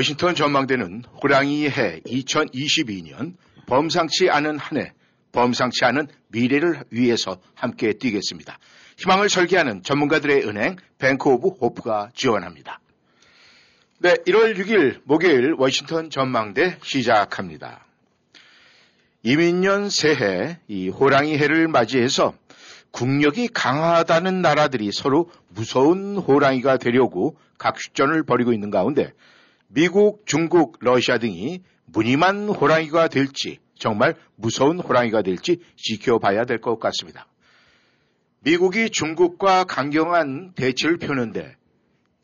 워싱턴 전망대는 호랑이의 해 2022년 범상치 않은 한 해, 범상치 않은 미래를 위해서 함께 뛰겠습니다. 희망을 설계하는 전문가들의 은행 뱅크 오브 호프가 지원합니다. 네, 1월 6일 목요일 워싱턴 전망대 시작합니다. 임인년 새해 이 호랑이 해를 맞이해서 국력이 강하다는 나라들이 서로 무서운 호랑이가 되려고 각축전을 벌이고 있는 가운데 미국, 중국, 러시아 등이 무늬만 호랑이가 될지 정말 무서운 호랑이가 될지 지켜봐야 될 것 같습니다. 미국이 중국과 강경한 대치를 펴는데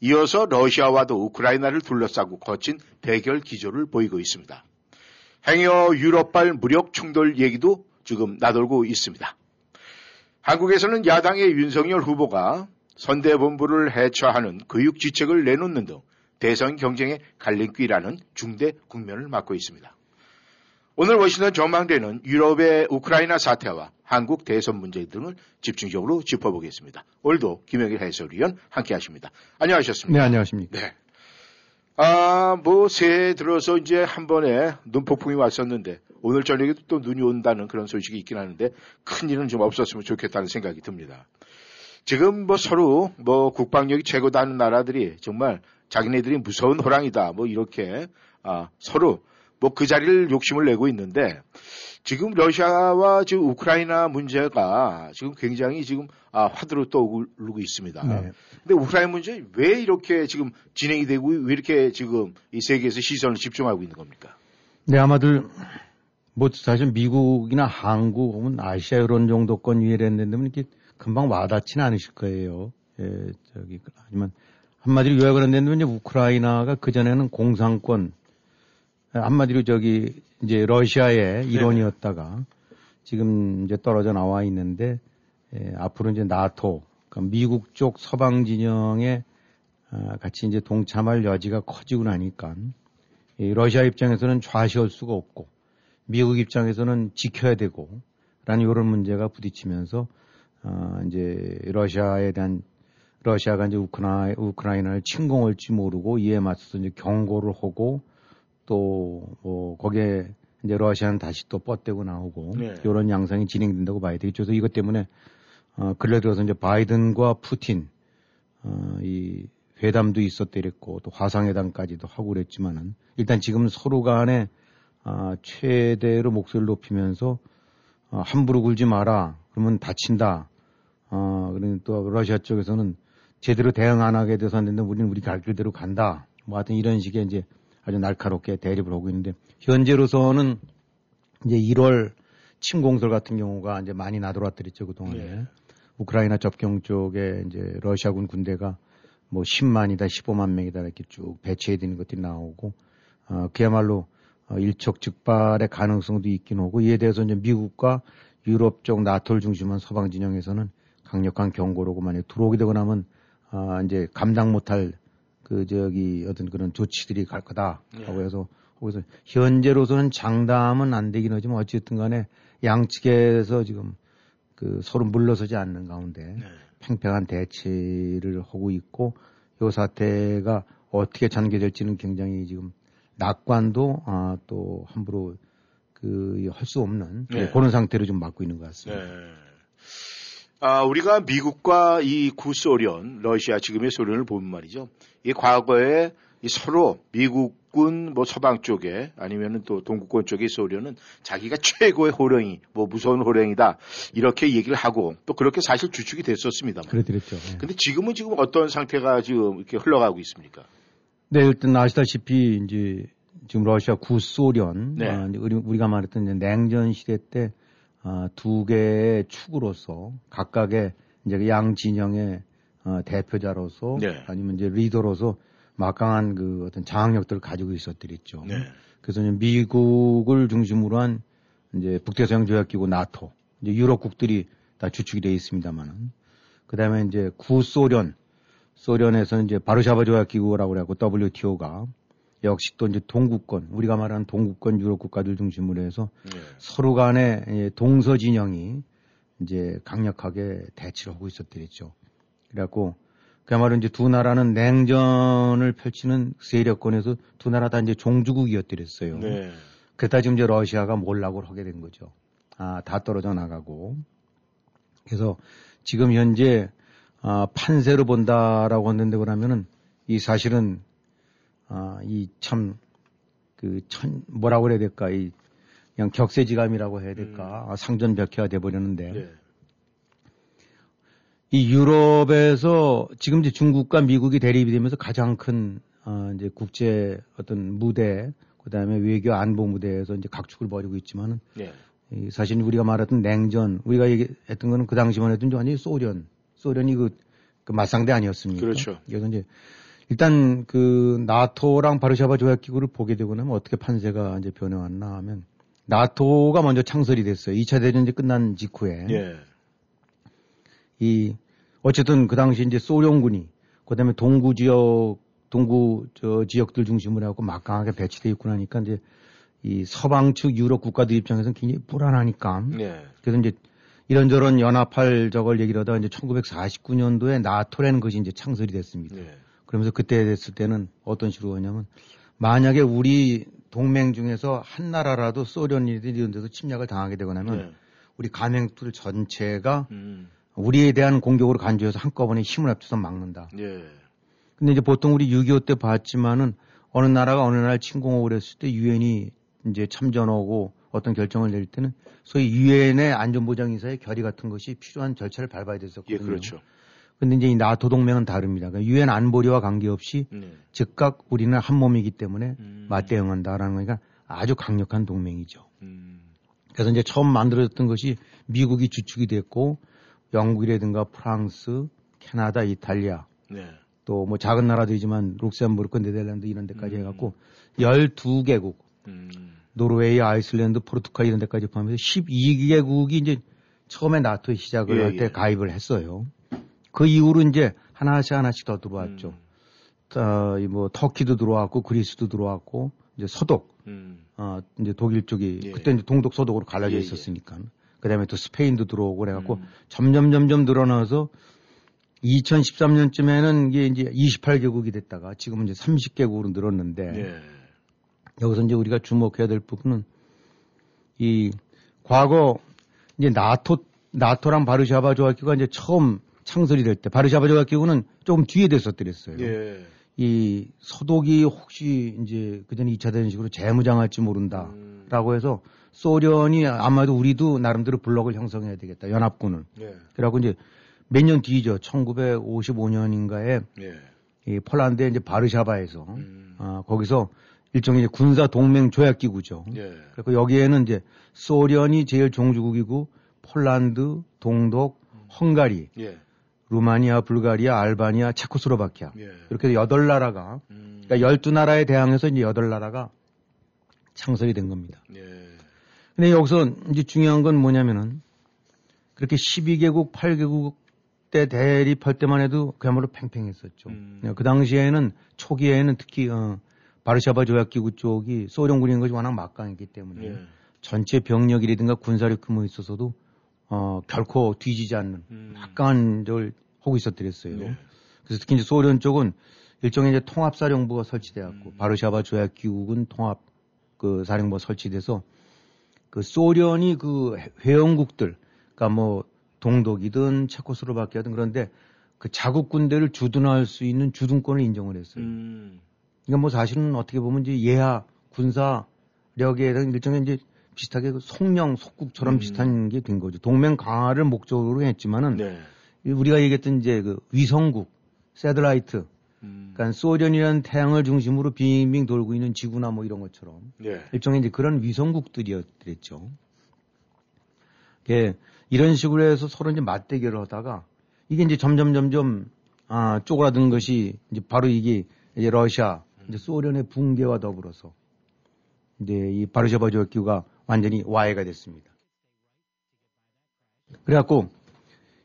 이어서 러시아와도 우크라이나를 둘러싸고 거친 대결 기조를 보이고 있습니다. 행여 유럽발 무력 충돌 얘기도 지금 나돌고 있습니다. 한국에서는 야당의 윤석열 후보가 선대본부를 해체하는 교육지책을 내놓는 등 대선 경쟁의 갈림길이라는 중대 국면을 맞고 있습니다. 오늘 워싱턴 전망대는 유럽의 우크라이나 사태와 한국 대선 문제 등을 집중적으로 짚어보겠습니다. 오늘도 김영일 해설위원 함께 하십니다. 안녕하셨습니까? 네, 안녕하십니까. 네. 아, 뭐, 새해 들어서 이제 한 번에 눈폭풍이 왔었는데, 오늘 저녁에도 또 눈이 온다는 그런 소식이 있긴 하는데, 큰 일은 좀 없었으면 좋겠다는 생각이 듭니다. 지금 뭐 서로 뭐 국방력이 최고다 하는 나라들이 정말 자기네들이 무서운 호랑이다. 뭐 이렇게 아, 서로 뭐 그 자리를 욕심을 내고 있는데 지금 러시아와 지금 우크라이나 문제가 지금 굉장히 지금 아, 화두로 떠오르고 있습니다. 네. 근데 우크라이나 문제 왜 이렇게 지금 진행이 되고 왜 이렇게 지금 이 세계에서 시선을 집중하고 있는 겁니까? 네, 아마들 뭐 사실 미국이나 한국 혹은 아시아 이런 정도권 위에랬는데 이렇게 금방 와닿지는 않으실 거예요. 예, 저기 하지만 한마디로 요약을 한다면 이제 우크라이나가 그 전에는 공산권 한마디로 저기 이제 러시아의 일원이었다가 지금 이제 떨어져 나와 있는데 예, 앞으로 이제 나토 그러니까 미국 쪽 서방 진영에 아, 같이 이제 동참할 여지가 커지고 나니까 이 러시아 입장에서는 좌시할 수가 없고 미국 입장에서는 지켜야 되고 라는 이런 문제가 부딪히면서 어, 이제 러시아에 대한 러시아가 이제 우크라이, 우크라이나를 침공할지 모르고 이에 맞서서 이제 경고를 하고 또 뭐 거기에 이제 러시아는 다시 또 뻗대고 나오고 네. 이런 양상이 진행된다고 봐야 되겠죠. 그래서 이것 때문에 어, 근래 들어서 이제 바이든과 푸틴 어, 이 회담도 있었대랬고 또 화상회담까지도 하고 그랬지만은 일단 지금 서로 간에 아, 최대로 목소리를 높이면서 어, 함부로 굴지 마라. 그러면 다친다. 어, 그러니 또 러시아 쪽에서는 제대로 대응 안 하게 돼서 안 된다. 우리는 우리 갈 길대로 간다. 뭐 하여튼 이런 식의 이제 아주 날카롭게 대립을 하고 있는데 현재로서는 이제 1월 침공설 같은 경우가 이제 많이 나돌았더랬죠 그동안에 네. 우크라이나 접경 쪽에 이제 러시아군 군대가 뭐 10만이다 15만 명이다 이렇게 쭉 배치해 되는 것들이 나오고 어, 그야말로 어, 일촉즉발의 가능성도 있긴 하고 이에 대해서 이제 미국과 유럽 쪽 나토를 중심한 서방 진영에서는 강력한 경고로고 만약 들어오게 되고 나면 아 이제 감당 못할 그 저기 어떤 그런 조치들이 갈 거다라고 해서 거기서 현재로서는 장담은 안 되긴 하지만 어쨌든 간에 양측에서 지금 그 서로 물러서지 않는 가운데 팽팽한 대치를 하고 있고 이 사태가 어떻게 전개될지는 굉장히 지금 낙관도 아, 또 함부로 그 할 수 없는 네. 그런 상태로 좀 맞고 있는 것 같습니다. 네. 아, 우리가 미국과 이 구소련, 러시아 지금의 소련을 보면 말이죠. 이 과거에 이 서로 미국군 뭐 서방 쪽에 아니면은 또 동구권 쪽의 소련은 자기가 최고의 호령이 뭐 무서운 호령이다 이렇게 얘기를 하고 또 그렇게 사실 주축이 됐었습니다. 그래드렸죠. 네. 근데 지금은 지금 어떤 상태가 지금 이렇게 흘러가고 있습니까? 네, 일단 아시다시피 이제 지금 러시아 구소련, 네. 아, 우리, 우리가 말했던 냉전 시대 때 아, 두 개의 축으로서 각각의 이제 그양 진영의 어, 대표자로서 네. 아니면 이제 리더로서 막강한 그 어떤 장악력들을 가지고 있었더랬죠. 네. 그래서 미국을 중심으로 한 이제 북대서양 조약기구 나토, 이제 유럽국들이 다 주축이 되어 있습니다만은 그다음에 이제 구소련, 소련에서 이제 바르샤바 조약기구라고 그래갖고 WTO가 역시 또 이제 동구권, 우리가 말하는 동구권 유럽 국가들 중심으로 해서 네. 서로 간의 예, 동서 진영이 이제 강력하게 대치를 하고 있었더랬죠. 그래갖고 그야말로 이제 두 나라는 냉전을 펼치는 세력권에서 두 나라 다 이제 종주국이었더랬어요. 네. 그랬다 지금 이제 러시아가 몰락을 하게 된 거죠. 아, 다 떨어져 나가고. 그래서 지금 현재 아, 판세로 본다라고 했는데 그러면은 이 사실은 아, 이참 그 천 뭐라고 그래야 될까 이 그냥 격세지감이라고 해야 될까 아, 상전벽해가 돼 버렸는데 네. 이 유럽에서 지금 이제 중국과 미국이 대립이 되면서 가장 큰 어, 이제 국제 어떤 무대 그 다음에 외교 안보 무대에서 이제 각축을 벌이고 있지만은 네. 이 사실 우리가 말했던 냉전 우리가 얘기했던 거는 그 당시만 해도 완전히 소련 소련이 그, 그 맞상대 아니었습니까? 그렇죠. 그래서 이제 일단 그 나토랑 바르샤바 조약 기구를 보게 되고 나면 어떻게 판세가 이제 변해왔나 하면 나토가 먼저 창설이 됐어요. 2차 대전이 끝난 직후에 예. 이 어쨌든 그 당시 이제 소련군이 그다음에 동구 지역 동구 저 지역들 중심으로 해갖고 막강하게 배치돼 있고 나니까 이제 이 서방 측 유럽 국가들 입장에서는 굉장히 불안하니까 네. 그래서 이제 이런저런 연합할 저걸 얘기를 하다가 이제 1949년도에 나토라는 것이 이제 창설이 됐습니다. 네. 그러면서 그때 됐을 때는 어떤 식으로 하냐면 만약에 우리 동맹 중에서 한 나라라도 소련이든 이런 데서 침략을 당하게 되거나 하면 네. 우리 가맹들 전체가 음. 우리에 대한 공격으로 간주해서 한꺼번에 힘을 합쳐서 막는다. 예. 근데 이제 보통 우리 6.25 때 봤지만은 어느 나라가 어느 나라를 침공하고 그랬을 때 유엔이 이제 참전하고 어떤 결정을 내릴 때는 소위 유엔의 안전보장이사의 결의 같은 것이 필요한 절차를 밟아야 됐었거든요. 예, 그렇죠. 근데 이제 이 나토 동맹은 다릅니다. 그러니까 유엔 안보리와 관계없이 네. 즉각 우리는 한 몸이기 때문에 음. 맞대응한다라는 거니까 아주 강력한 동맹이죠. 음. 그래서 이제 처음 만들어졌던 것이 미국이 주축이 됐고 영국이라든가 프랑스, 캐나다, 이탈리아 네. 또뭐 작은 나라들이지만 룩셈부르크, 네덜란드 이런 데까지 음. 해갖고 12개국 음. 노르웨이, 아이슬란드, 포르투갈 이런 데까지 포함해서 12개국이 이제 처음에 나토에 시작을 예, 할때 예. 가입을 했어요. 그 이후로 이제 하나씩 하나씩 더 들어왔죠. 음. 어, 이뭐 터키도 들어왔고 그리스도 들어왔고 이제 서독, 음. 어, 이제 독일 쪽이 예. 그때 이제 동독 서독으로 갈라져 예, 예. 있었으니까. 그다음에 또 스페인도 들어오고 그래갖고 음. 점점 점점 늘어나서 2013년쯤에는 이게 이제 28개국이 됐다가 지금은 이제 30개국으로 늘었는데 예. 여기서 이제 우리가 주목해야 될 부분은 이 과거 이제 나토 나토랑 바르샤바 조약기구가 이제 처음 창설이 될 때 바르샤바 조약기구는 조금 뒤에 됐었더랬어요. 예. 이 서독이 혹시 이제 그전에 2차 대전식으로 재무장할지 모른다라고 음. 해서 소련이 아마도 우리도 나름대로 블록을 형성해야 되겠다 연합군을. 예. 그래갖고 이제 몇 년 뒤죠. 1955년인가에 예. 이 폴란드의 이제 바르샤바에서 음. 아, 거기서 일종의 이제 군사 동맹 조약 기구죠. 예. 그리고 여기에는 이제 소련이 제일 종주국이고 폴란드, 동독, 헝가리, 예. 루마니아, 불가리아, 알바니아, 체코스로바키아 예. 이렇게 여덟 나라가 음. 그러니까 열두 나라에 대항해서 이제 여덟 나라가 창설이 된 겁니다. 예. 근데 여기서 이제 중요한 건 뭐냐면은 그렇게 12개국, 8개국 때 대립할 때만 해도 그야말로 팽팽했었죠. 음. 그 당시에는 초기에는 특히 어, 바르샤바 조약기구 쪽이 소련군인 것이 워낙 막강했기 때문에 예. 전체 병력이라든가 군사력 규모에 있어서도 어, 결코 뒤지지 않는 음. 막강한 걸 하고 있었더랬어요. 네. 그래서 특히 이제 소련 쪽은 일종의 이제 통합사령부가 설치돼갖고 음. 바르샤바 조약기국은 통합 그 사령부가 설치돼서 그 소련이 그 회- 회원국들, 그러니까 뭐 동독이든 체코스로바키아든 그런데 그 자국 군대를 주둔할 수 있는 주둔권을 인정을 했어요. 음. 그러니까 뭐 사실은 어떻게 보면 이제 예하 군사력에 대한 일종의 이제 비슷하게 그 속령 속국처럼 음. 비슷한 게 된 거죠. 동맹 강화를 목적으로 했지만은 네. 우리가 얘기했던 이제 그 위성국, 새들라이트, 음. 그러니까 소련이라는 태양을 중심으로 빙빙 돌고 있는 지구나 뭐 이런 것처럼 예. 일종의 이제 그런 위성국들이었죠. 예, 이런 식으로 해서 서로 이제 맞대결을 하다가 이게 이제 점점 점점 아, 쪼그라든 것이 이제 바로 이게 이제 러시아, 이제 소련의 붕괴와 더불어서 이제 이 바르샤바 조약기구가 완전히 와해가 됐습니다. 그래갖고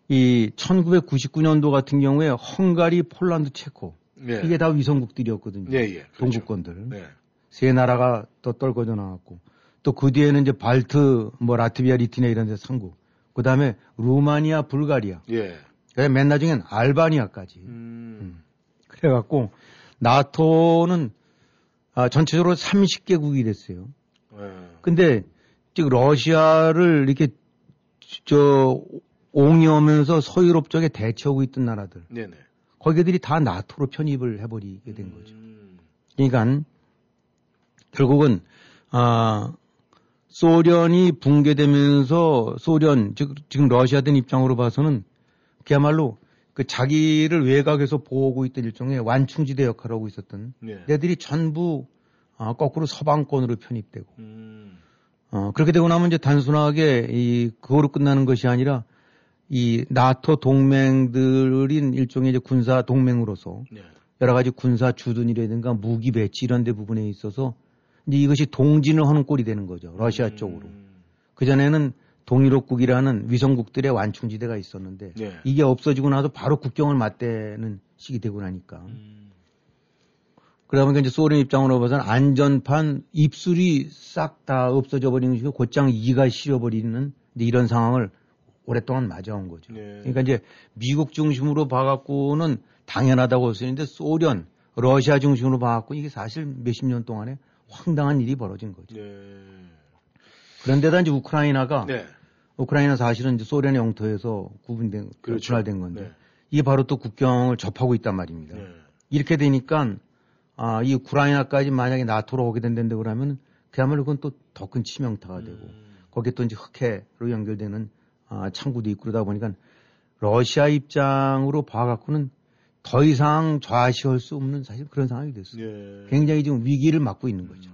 이 1999년도 같은 경우에 헝가리, 폴란드, 체코 예. 이게 다 위성국들이었거든요. 예, 예. 그렇죠. 동국권들. 네. 세 나라가 또 떨궈져 나왔고 또 그 뒤에는 이제 발트, 뭐 라트비아, 리투니아 이런 데 삼국. 그 다음에 루마니아, 불가리아. 예. 그다음에 맨 나중엔 알바니아까지. 음. 그래갖고 나토는 아, 전체적으로 30개국이 됐어요. 예. 근데 즉 러시아를 이렇게 저 옹이오면서 서유럽 쪽에 대처하고 있던 나라들 네네. 거기들이 다 나토로 편입을 해버리게 된 거죠. 음. 그러니까 결국은 아 소련이 붕괴되면서 소련 즉 지금 러시아든 입장으로 봐서는 그야말로 그 자기를 외곽에서 보호하고 있던 일종의 완충지대 역할을 하고 있었던 네. 애들이 전부 아, 거꾸로 서방권으로 편입되고 음. 어, 그렇게 되고 나면 이제 단순하게 이 그거로 끝나는 것이 아니라 이 나토 동맹들인 일종의 이제 군사 동맹으로서 네. 여러 가지 군사 주둔이라든가 무기 배치 이런 데 부분에 있어서 이제 이것이 동진을 하는 꼴이 되는 거죠. 러시아 쪽으로. 음. 그전에는 동일옥국이라는 위성국들의 완충지대가 있었는데 네. 이게 없어지고 나서 바로 국경을 맞대는 시기 되고 나니까. 음. 그러다 보니까 이제 소련 입장으로 봐서는 안전판 입술이 싹 다 없어져 버리는 식으로 곧장 이가 실어버리는 이런 상황을 오랫동안 맞아온 거죠. 네. 그러니까 이제 미국 중심으로 봐갖고는 당연하다고 할 수 있는데 소련, 러시아 중심으로 봐갖고 이게 사실 몇십 년 동안에 황당한 일이 벌어진 거죠. 네. 그런데다 이제 우크라이나가 네. 우크라이나 사실은 이제 소련의 영토에서 구분된 그렇죠. 분할된 건데 네. 이게 바로 또 국경을 접하고 있단 말입니다. 네. 이렇게 되니까 아, 이 우크라이나까지 만약에 나토로 오게 된다는데 그러면 그야말로 그건 또 더 큰 치명타가 되고 음. 거기에 또 이제 흑해로 연결되는 아, 창구도 있고 그러다 보니까 러시아 입장으로 봐갖고는 더 이상 좌시할 수 없는 사실 그런 상황이 됐어요. 네. 굉장히 지금 위기를 맞고 있는 거죠.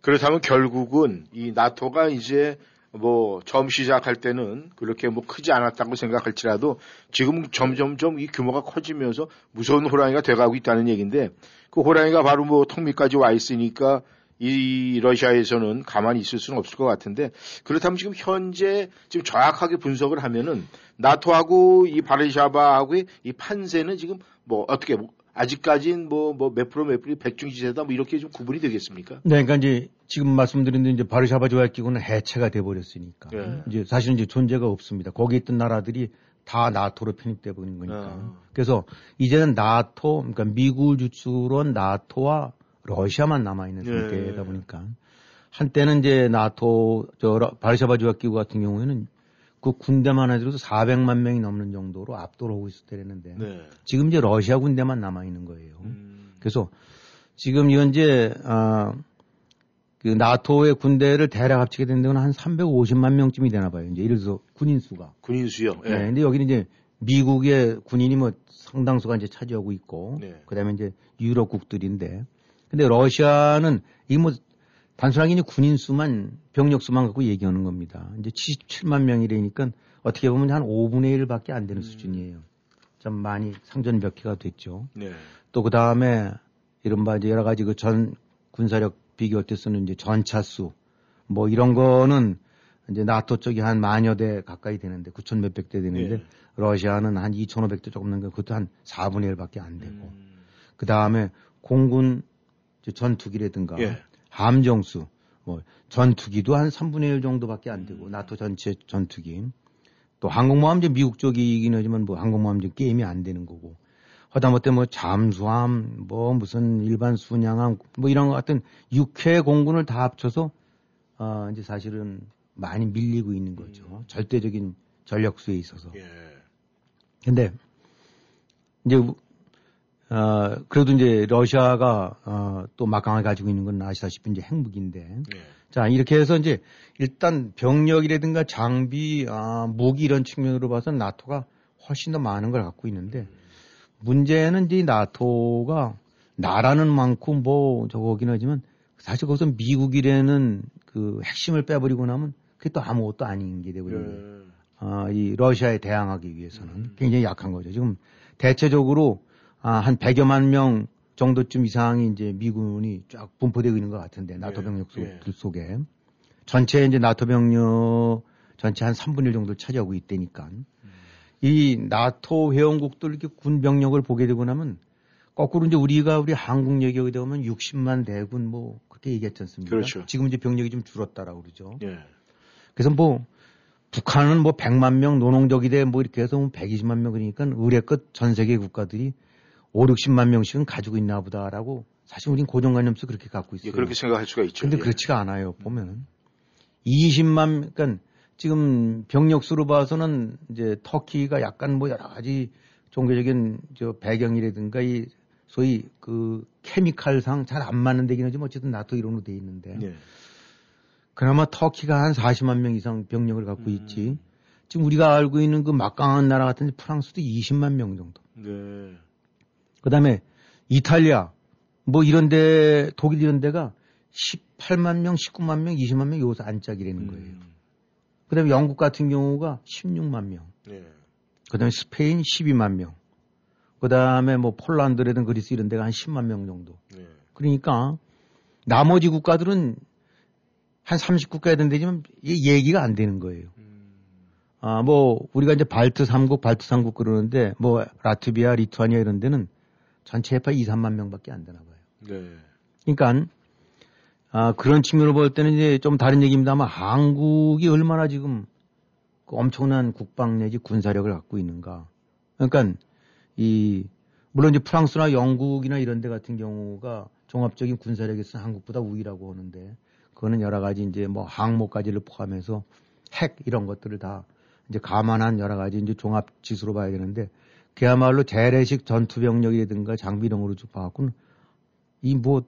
그렇다면 결국은 이 나토가 이제 뭐 처음 시작할 때는 그렇게 뭐 크지 않았다고 생각할지라도 지금 점점점 이 규모가 커지면서 무서운 호랑이가 돼가고 있다는 얘기인데 그 호랑이가 바로 뭐 턱밑까지 와 있으니까 이 러시아에서는 가만히 있을 수는 없을 것 같은데 그렇다면 지금 현재 지금 정확하게 분석을 하면은 나토하고 이 바르샤바하고의 이 판세는 지금 뭐 어떻게 뭐 아직까지는 뭐 뭐 몇 프로 몇 프로 백중지대다 뭐 이렇게 좀 구분이 되겠습니까? 네, 그러니까 이제 지금 말씀드린 대로 이제 바르샤바 조약 기구는 해체가 돼 버렸으니까 네. 이제 사실은 이제 존재가 없습니다. 거기 있던 나라들이 다 나토로 편입돼 버린 거니까. 어. 그래서 이제는 나토, 그러니까 미국을 주축으로 한 나토와 러시아만 남아 있는 네. 상태다 보니까 한때는 이제 나토 저 러- 바르샤바 조약 기구 같은 경우에는 그 군대만 해도 400만 명이 넘는 정도로 압도를 하고 있을 때랬는데 네. 지금 이제 러시아 군대만 남아 있는 거예요. 음. 그래서 지금 현재 아, 그 나토의 군대를 대략 합치게 된다면 한 350만 명쯤이 되나 봐요. 이제 예를 들어서 군인 수가. 군인 수요. 예. 네. 근데 여기는 이제 미국의 군인이 뭐 상당수가 이제 차지하고 있고 네. 그다음에 이제 유럽 국들인데 근데 러시아는 이 뭐 단순하게 군인 수만 병력 수만 갖고 얘기하는 겁니다. 이제 77만 명이라니까 어떻게 보면 한 5분의 1밖에 안 음. 되는 수준이에요. 좀 많이 상전벽해가 됐죠. 네. 또그 다음에 이른바 이제 여러 가지 그 전 군사력 비교 때 쓰는 이제 전차수 뭐 이런 거는 이제 나토 쪽이 한 만여 대 가까이 되는데 9천 몇백 대 되는데 네. 러시아는 한 2,500대 조금 넘는 거 그것도 한 4분의 1밖에 안 되고 음. 그 다음에 공군 전투기라든가 예. 함정수 뭐 전투기도 한 3분의 1 정도밖에 안 되고 나토 전체 전투기. 또 항공모함 이 미국 쪽이긴 하지만 뭐 항공모함 좀 게임이 안 되는 거고. 하다못해 뭐 잠수함 뭐 무슨 일반 순양함 뭐 이런 것 같은 육해 공군을 다 합쳐서 어 이제 사실은 많이 밀리고 있는 거죠. 절대적인 전력수에 있어서. 예. 근데 이제 우- 어 그래도 이제 러시아가 어 또 막강하게 가지고 있는 건 아시다시피 이제 핵무기인데 예. 자 이렇게 해서 이제 일단 병력이라든가 장비 아 무기 이런 측면으로 봐서 나토가 훨씬 더 많은 걸 갖고 있는데 문제는 이제 이 나토가 나라는 많고 뭐 저거긴 하지만 사실 거기서 미국이라는 그 핵심을 빼버리고 나면 그게 또 아무것도 아닌 게 되버리는 거예요. 예. 아, 이 러시아에 대항하기 위해서는 굉장히 약한 거죠. 지금 대체적으로 아, 한 100여만 명 정도쯤 이상이 이제 미군이 쫙 분포되고 있는 것 같은데 나토 예, 병력 속, 예. 속에 전체 이제 나토 병력 전체 한 3분의 1 정도 차지하고 있다니까 음. 이 나토 회원국들 이렇게 군 병력을 보게 되고 나면 거꾸로 이제 우리가 우리 한국 얘기하게 되면 60만 대군 뭐 그렇게 얘기했지 않습니까? 그렇죠. 지금 이제 병력이 좀 줄었다라고 그러죠. 예. 그래서 뭐 북한은 뭐 100만 명 노농적이 돼뭐 이렇게 해서 뭐 120만 명 그러니까 의뢰껏 전 세계 국가들이 5, 60만 명씩은 가지고 있나 보다라고 사실 우린 고정관념 속에 그렇게 갖고 있어요. 예, 그렇게 생각할 수가 있죠. 근데 예. 그렇지가 않아요. 보면은 20만 그러니까 지금 병력 수로 봐서는 이제 터키가 약간 뭐 여러 가지 종교적인 저 배경이라든가 이 소위 그 케미칼상 잘 안 맞는 데긴 하지만 어쨌든 나토 이론으로 돼 있는데 예. 그나마 터키가 한 40만 명 이상 병력을 갖고 음. 있지. 지금 우리가 알고 있는 그 막강한 나라 같은 프랑스도 20만 명 정도. 네. 그 다음에 이탈리아 뭐 이런 데 독일 이런 데가 18만 명, 19만 명, 20만 명 여기서 안짝이라는 거예요. 음. 그 다음에 영국 같은 경우가 16만 명. 예. 그 다음에 스페인 12만 명. 그 다음에 뭐 폴란드라든 그리스 이런 데가 한 10만 명 정도. 예. 그러니까 나머지 국가들은 한 30국가 되는 데지만 이게 얘기가 안 되는 거예요. 음. 아, 뭐, 우리가 이제 발트 3국, 발트 3국 그러는데, 뭐, 라트비아, 리투아니아 이런 데는 전체 해파 2, 3만 명밖에 안 되나 봐요. 네. 그러니까, 아, 그런 측면으로 볼 때는 이제 좀 다른 얘기입니다만, 한국이 얼마나 지금 그 엄청난 국방 내지 군사력을 갖고 있는가. 그러니까, 이, 물론 이제 프랑스나 영국이나 이런 데 같은 경우가 종합적인 군사력에서 한국보다 우위라고 하는데, 그거는 여러 가지 이제 뭐 항모까지를 포함해서 핵 이런 것들을 다 이제 감안한 여러 가지 이제 종합 지수로 봐야 되는데 그야말로 재래식 전투 병력이라든가 장비 이런 거로 쭉 봐갖고는 이 뭐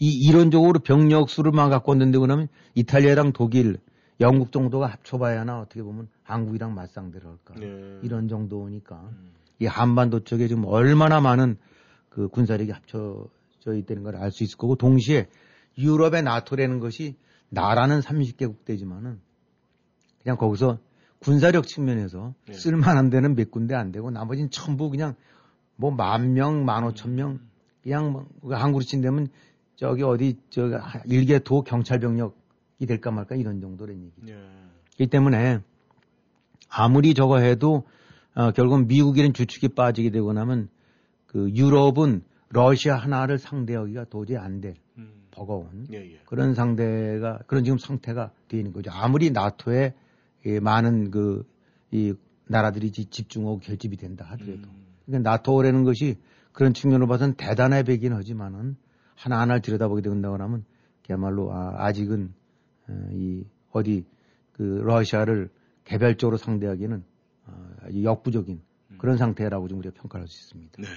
이 이론적으로 병력 수를 만 갖고 왔는데 그러면 이탈리아랑 독일, 영국 정도가 합쳐봐야나 어떻게 보면 한국이랑 맞상대를 할까 네. 이런 정도니까 음. 이 한반도 쪽에 지금 얼마나 많은 그 군사력이 합쳐져 있다는 걸 알 수 있을 거고 동시에 유럽의 나토라는 것이 나라는 30개국 되지만은 그냥 거기서 군사력 측면에서 네. 쓸만한 데는 몇 군데 안 되고 나머지는 전부 그냥 뭐 만 명, 만 오천 명 그냥 뭐 한국으로 친다면 저기 어디 저 일개 도 경찰 병력이 될까 말까 이런 정도라는 얘기. 예. 그렇기 때문에 아무리 저거 해도 어, 결국 미국이란 주축이 빠지게 되고 나면 그 유럽은 러시아 하나를 상대하기가 도저히 안될 음. 버거운 예, 예. 그런 상대가 그런 지금 상태가 되어 있는 거죠. 아무리 나토에 이 많은 그 이 나라들이 지- 집중하고 결집이 된다 하더라도 음. 그러니까 나토라는 것이 그런 측면으로 봐서는 대단해 보이긴 하지만은 하나하나를 들여다보게 된다고 하면 그야말로 아, 아직은 어, 이 어디 그 러시아를 개별적으로 상대하기는 어, 역부족인 그런 상태라고 좀 우리가 평가할 수 있습니다. 네.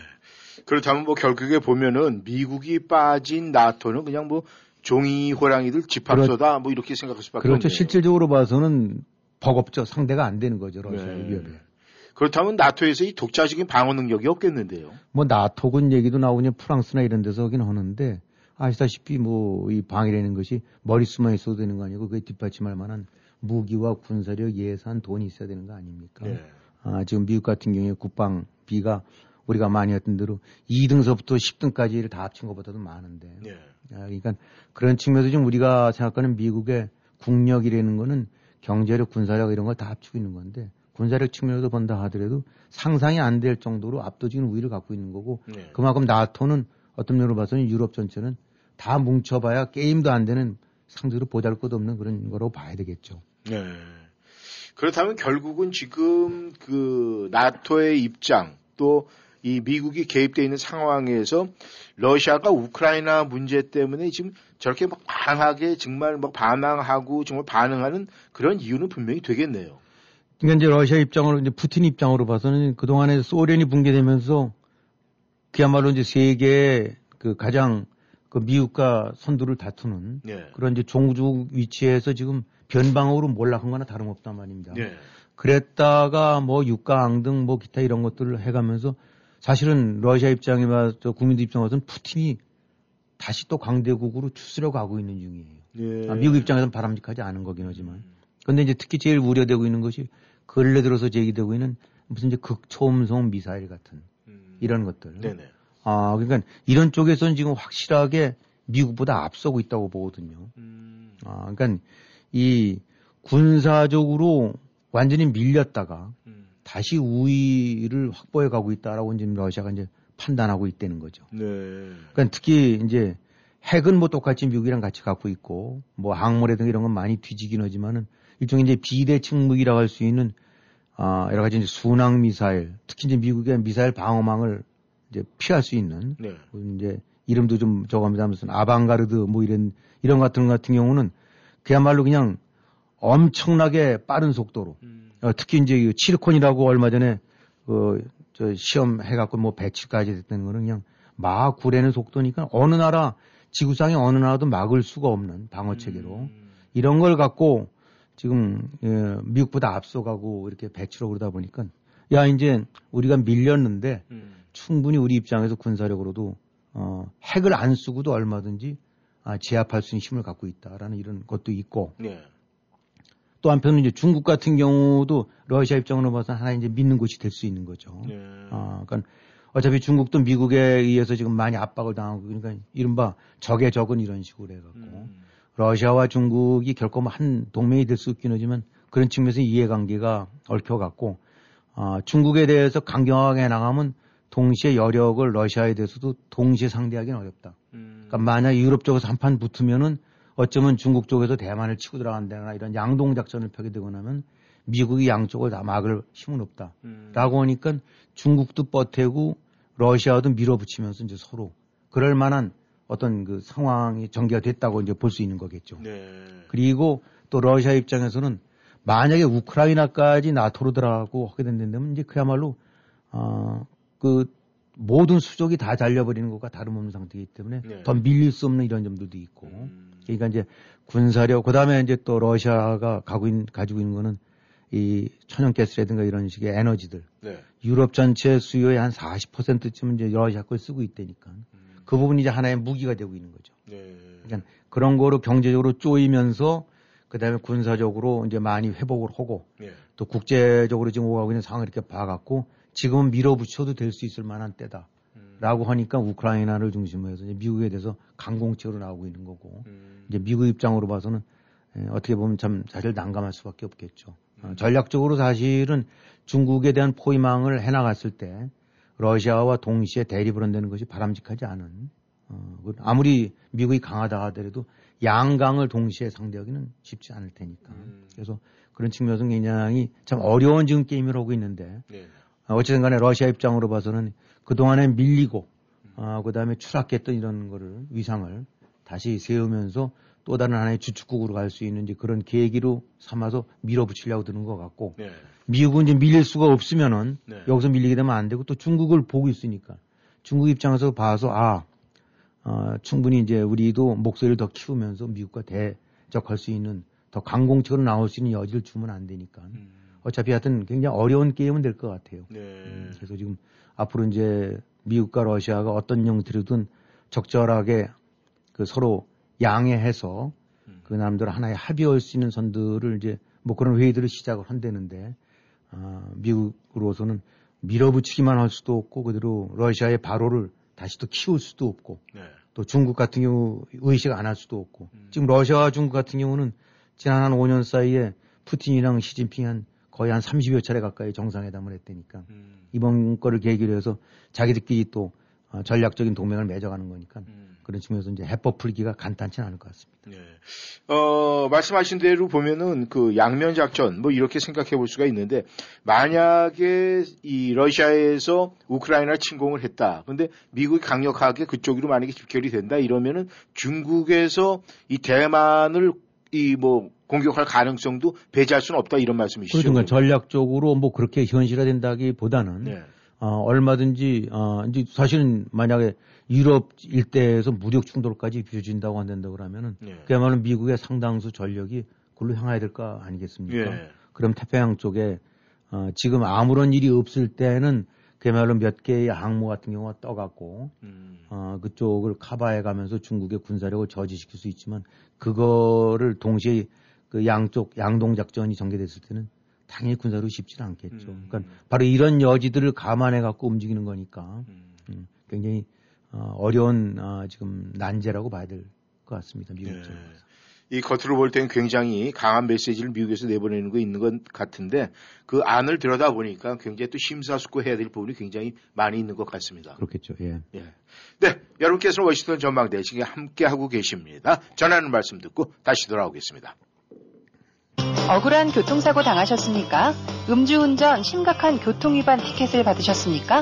그렇다면 뭐 결국에 보면은 미국이 빠진 나토는 그냥 뭐 종이 호랑이들 집합소다 뭐 이렇게 생각할 수밖에 그렇죠. 없네요. 실질적으로 봐서는 버겁죠. 상대가 안 되는 거죠. 러시아의 네. 위협에. 그렇다면 나토에서 이 독자적인 방어 능력이 없겠는데요. 뭐 나토군 얘기도 나오냐 프랑스나 이런 데서 하긴 하는데 아시다시피 뭐 이 방이라는 것이 숨어 있어도 되는 거 아니고 그게 뒷받침할 만한 무기와 군사력 예산 돈이 있어야 되는 거 아닙니까? 네. 아, 지금 미국 같은 경우에 국방비가 우리가 많이 했던 대로 2등서부터 10등까지를 다 합친 것보다도 많은데 네. 아, 그러니까 그런 측면에서 좀 우리가 생각하는 미국의 국력이라는 거는 경제력, 군사력 이런 걸 다 합치고 있는 건데 군사력 측면에서 본다 하더라도 상상이 안 될 정도로 압도적인 우위를 갖고 있는 거고 네. 그만큼 나토는 어떤 면으로 봐서는 유럽 전체는 다 뭉쳐봐야 게임도 안 되는 상대로 보잘 것 없는 그런 거로 봐야 되겠죠. 네. 그렇다면 결국은 지금 그 나토의 입장 또 이 미국이 개입되어 있는 상황에서 러시아가 우크라이나 문제 때문에 지금 저렇게 막 강하게 정말 막 반항하고 정말 반응하는 그런 이유는 분명히 되겠네요. 그러니까 이제 러시아 입장으로 이제 푸틴 입장으로 봐서는 그 동안에 소련이 붕괴되면서 그야말로 이제 세계의 그 가장 그 미국과 선두를 다투는 네. 그런 이제 종주국 위치에서 지금 변방으로 몰락한 거나 다름없단 말입니다. 네. 그랬다가 뭐 육가항 등 뭐 기타 이런 것들을 해가면서 사실은 러시아 입장에 봐서 국민들 입장에 봐서는 푸틴이 다시 또 강대국으로 추스려 가고 있는 중이에요. 네. 아, 미국 입장에서는 바람직하지 않은 거긴 하지만. 근데 이제 특히 제일 우려되고 있는 것이 근래 들어서 제기되고 있는 무슨 이제 극초음속 미사일 같은 음. 이런 것들. 네네. 아, 그러니까 이런 쪽에서는 지금 확실하게 미국보다 앞서고 있다고 보거든요. 음. 아, 그러니까 이 군사적으로 완전히 밀렸다가 음. 다시 우위를 확보해 가고 있다라고 지금 러시아가 이제 판단하고 있다는 거죠. 네. 그러니까 특히 이제 핵은 뭐 똑같이 미국이랑 같이 갖고 있고 뭐 항모라든가 이런 건 많이 뒤지긴 하지만은 일종의 이제 비대칭 무기라고 할 수 있는 아 여러 가지 이제 순항 미사일 특히 이제 미국의 미사일 방어망을 이제 피할 수 있는 네. 뭐 이제 이름도 좀 저겁니다 무슨 아방가르드 뭐 이런 이런 같은 같은 경우는 그야말로 그냥 엄청나게 빠른 속도로 음. 어, 특히 이제 이 칠콘이라고 얼마 전에 그저 시험 해갖고 뭐 배치까지 됐다는 거는 그냥 막 구레는 속도니까 어느 나라 지구상의 어느 나라도 막을 수가 없는 방어 체계로 음. 이런 걸 갖고 지금 예, 미국보다 앞서가고 이렇게 배치로 그러다 보니까 야 이제 우리가 밀렸는데 음. 충분히 우리 입장에서 군사력으로도 어, 핵을 안 쓰고도 얼마든지 아, 제압할 수 있는 힘을 갖고 있다라는 이런 것도 있고 네. 또 한편은 이제 중국 같은 경우도 러시아 입장으로 봐서 하나 이제 믿는 곳이 될 수 있는 거죠. 네. 아, 그러니까 어차피 중국도 미국에 의해서 지금 많이 압박을 당하고 그러니까 이른바 적의 적은 이런 식으로 해갖고 음. 러시아와 중국이 결코 뭐한 동맹이 될 수 있긴 하지만 그런 측면에서 이해관계가 얽혀갖고 아, 중국에 대해서 강경하게 나가면 동시에 여력을 러시아에 대해서도 동시에 상대하기는 어렵다. 음. 그러니까 만약 유럽 쪽에서 한 판 붙으면은 어쩌면 중국 쪽에서 대만을 치고 들어간다거나 이런 양동 작전을 펴게 되고 나면 미국이 양쪽을 다 막을 힘은 없다. 음. 라고 하니까 중국도 뻗태고 러시아도 밀어붙이면서 이제 서로 그럴 만한 어떤 그 상황이 전개가 됐다고 이제 볼 수 있는 거겠죠. 네. 그리고 또 러시아 입장에서는 만약에 우크라이나까지 나토로 들어가고 하게 된다면 이제 그야말로 어 그 모든 수족이 다 잘려버리는 것과 다름없는 상태이기 때문에 네. 더 밀릴 수 없는 이런 점들도 있고 음. 그러니까 이제 군사력 그다음에 이제 또 러시아가 가고 있는 가지고 있는 거는 이 천연가스라든가 이런 식의 에너지들 네. 유럽 전체 수요의 한 40%쯤 이제 러시아 걸 쓰고 있다니까 음. 그 부분이 이제 하나의 무기가 되고 있는 거죠. 네. 그러니까 그런 거로 경제적으로 쪼이면서 그다음에 군사적으로 이제 많이 회복을 하고 네. 또 국제적으로 지금 오가고 있는 상황을 이렇게 봐갖고 지금은 밀어붙여도 될 수 있을 만한 때다 라고 음. 하니까 우크라이나를 중심으로 해서 미국에 대해서 강공책으로 나오고 있는 거고 음. 이제 미국 입장으로 봐서는 에, 어떻게 보면 참 사실 난감할 수밖에 없겠죠. 어, 전략적으로 사실은 중국에 대한 포위망을 해나갔을 때 러시아와 동시에 대립을 한다는 것이 바람직하지 않은 어, 그 아무리 미국이 강하다 하더라도 양강을 동시에 상대하기는 쉽지 않을 테니까. 음. 그래서 그런 측면에서 굉장히 참 어려운 지금 게임을 하고 있는데 네. 어, 어쨌든 간에 러시아 입장으로 봐서는 그동안에 밀리고 어, 그다음에 추락했던 이런 거를 위상을 다시 세우면서 또 다른 하나의 주축국으로 갈 수 있는 이제 그런 계기로 삼아서 밀어붙이려고 드는 것 같고 네. 미국은 이제 밀릴 수가 없으면은 네. 여기서 밀리게 되면 안 되고 또 중국을 보고 있으니까 중국 입장에서 봐서 아 어, 충분히 이제 우리도 목소리를 더 키우면서 미국과 대적할 수 있는 더 강공책으로 나올 수 있는 여지를 주면 안 되니까 음. 어차피 하여튼 굉장히 어려운 게임은 될 것 같아요. 네. 음, 그래서 지금 앞으로 이제 미국과 러시아가 어떤 형태로든 적절하게 그 서로 양해해서 음. 그 남들 하나의 합의할 수 있는 선들을 이제 뭐 그런 회의들을 시작을 한다는데 아, 미국으로서는 밀어붙이기만 할 수도 없고 그대로 러시아의 발호를 다시 또 키울 수도 없고 네. 또 중국 같은 경우 의식 안 할 수도 없고 음. 지금 러시아와 중국 같은 경우는 지난 한 5년 사이에 푸틴이랑 시진핑이 한 거의 한 30여 차례 가까이 정상회담을 했다니까 음. 이번 거를 계기로 해서 자기들끼리 또 어, 전략적인 동맹을 맺어가는 거니까 음. 그런 측면에서 이제 해법 풀기가 간단치는 않을 것 같습니다. 네. 어, 말씀하신 대로 보면은 그 양면 작전 뭐 이렇게 생각해 볼 수가 있는데 만약에 이 러시아에서 우크라이나 침공을 했다. 근데 미국이 강력하게 그쪽으로 만약에 집결이 된다 이러면은 중국에서 이 대만을 이 뭐 공격할 가능성도 배제할 수는 없다 이런 말씀이시죠. 그러니까 전략적으로 뭐 그렇게 현실화된다기보다는 네. 어, 얼마든지 어, 이제 사실은 만약에 유럽 일대에서 무력 충돌까지 빚어진다고 한다고 그러면은 네. 그야말로 미국의 상당수 전력이 그걸로 향해야 될 거 아니겠습니까? 예. 그럼 태평양 쪽에 어, 지금 아무런 일이 없을 때는 그야말로 몇 개의 항모 같은 경우가 떠갖고 음. 어, 그쪽을 커버해 가면서 중국의 군사력을 저지시킬 수 있지만 그거를 동시에 그 양쪽 양동 작전이 전개됐을 때는 당연히 군사로 쉽지는 않겠죠. 음. 그러니까 바로 이런 여지들을 감안해 갖고 움직이는 거니까 음. 음, 굉장히 어, 어려운 어, 지금 난제라고 봐야 될 것 같습니다. 미국 네. 정부에서. 이 겉으로 볼 땐 굉장히 강한 메시지를 미국에서 내보내는 거 있는 것 같은데 그 안을 들여다 보니까 굉장히 또 심사숙고해야 될 부분이 굉장히 많이 있는 것 같습니다. 그렇겠죠. 예. 예. 네, 여러분께서는 워싱턴 전망대 지금 함께 하고 계십니다. 전하는 말씀 듣고 다시 돌아오겠습니다. 억울한 교통사고 당하셨습니까? 음주운전 심각한 교통위반 티켓을 받으셨습니까?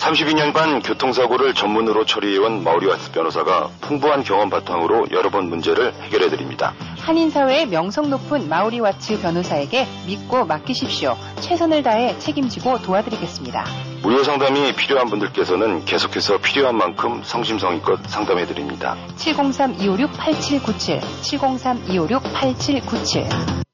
32년간 교통사고를 전문으로 처리해온 마우리와스 변호사가 풍부한 경험 바탕으로 여러 번 문제를 해결해드립니다. 한인사회의 명성 높은 마우리 와츠 변호사에게 믿고 맡기십시오. 최선을 다해 책임지고 도와드리겠습니다. 무료 상담이 필요한 분들께서는 계속해서 필요한 만큼 성심성의껏 상담해드립니다. 703-256-8797, 703-256-8797.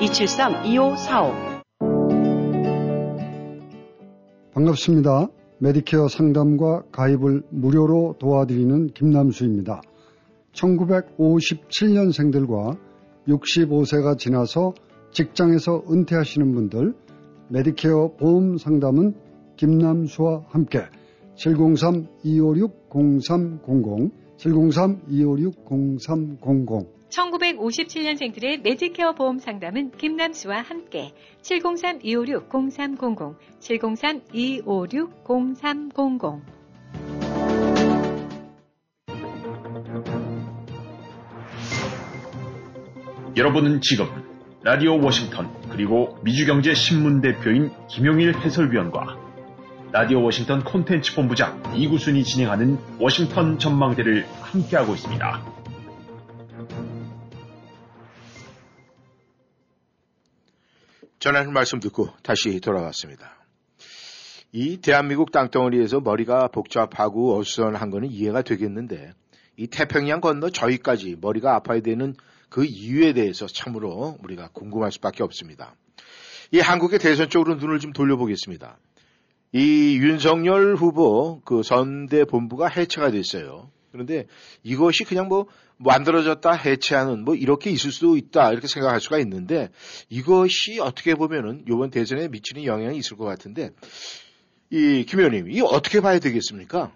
273-2545. 반갑습니다. 메디케어 상담과 가입을 무료로 도와드리는 김남수입니다. 1957년생들과 65세가 지나서 직장에서 은퇴하시는 분들 메디케어 보험 상담은 김남수와 함께 703-256-0300 703-256-0300 1957년생들의 메디케어 보험 상담은 김남수와 함께 703-256-0300 703-256-0300 여러분은 지금 라디오 워싱턴 그리고 미주경제 신문 대표인 김용일 해설위원과 라디오 워싱턴 콘텐츠 본부장 이구순이 진행하는 워싱턴 전망대를 함께하고 있습니다. 전하는 말씀 듣고 다시 돌아왔습니다. 이 대한민국 땅덩어리에서 머리가 복잡하고 어수선한 거는 이해가 되겠는데 이 태평양 건너 저희까지 머리가 아파야 되는 그 이유에 대해서 참으로 우리가 궁금할 수밖에 없습니다. 이 한국의 대선 쪽으로 눈을 좀 돌려보겠습니다. 이 윤석열 후보 그 선대 본부가 해체가 됐어요. 그런데 이것이 그냥 뭐 만들어졌다 해체하는 뭐 이렇게 있을 수도 있다 이렇게 생각할 수가 있는데 이것이 어떻게 보면은 이번 대선에 미치는 영향이 있을 것 같은데 이 김 의원님 이 어떻게 봐야 되겠습니까?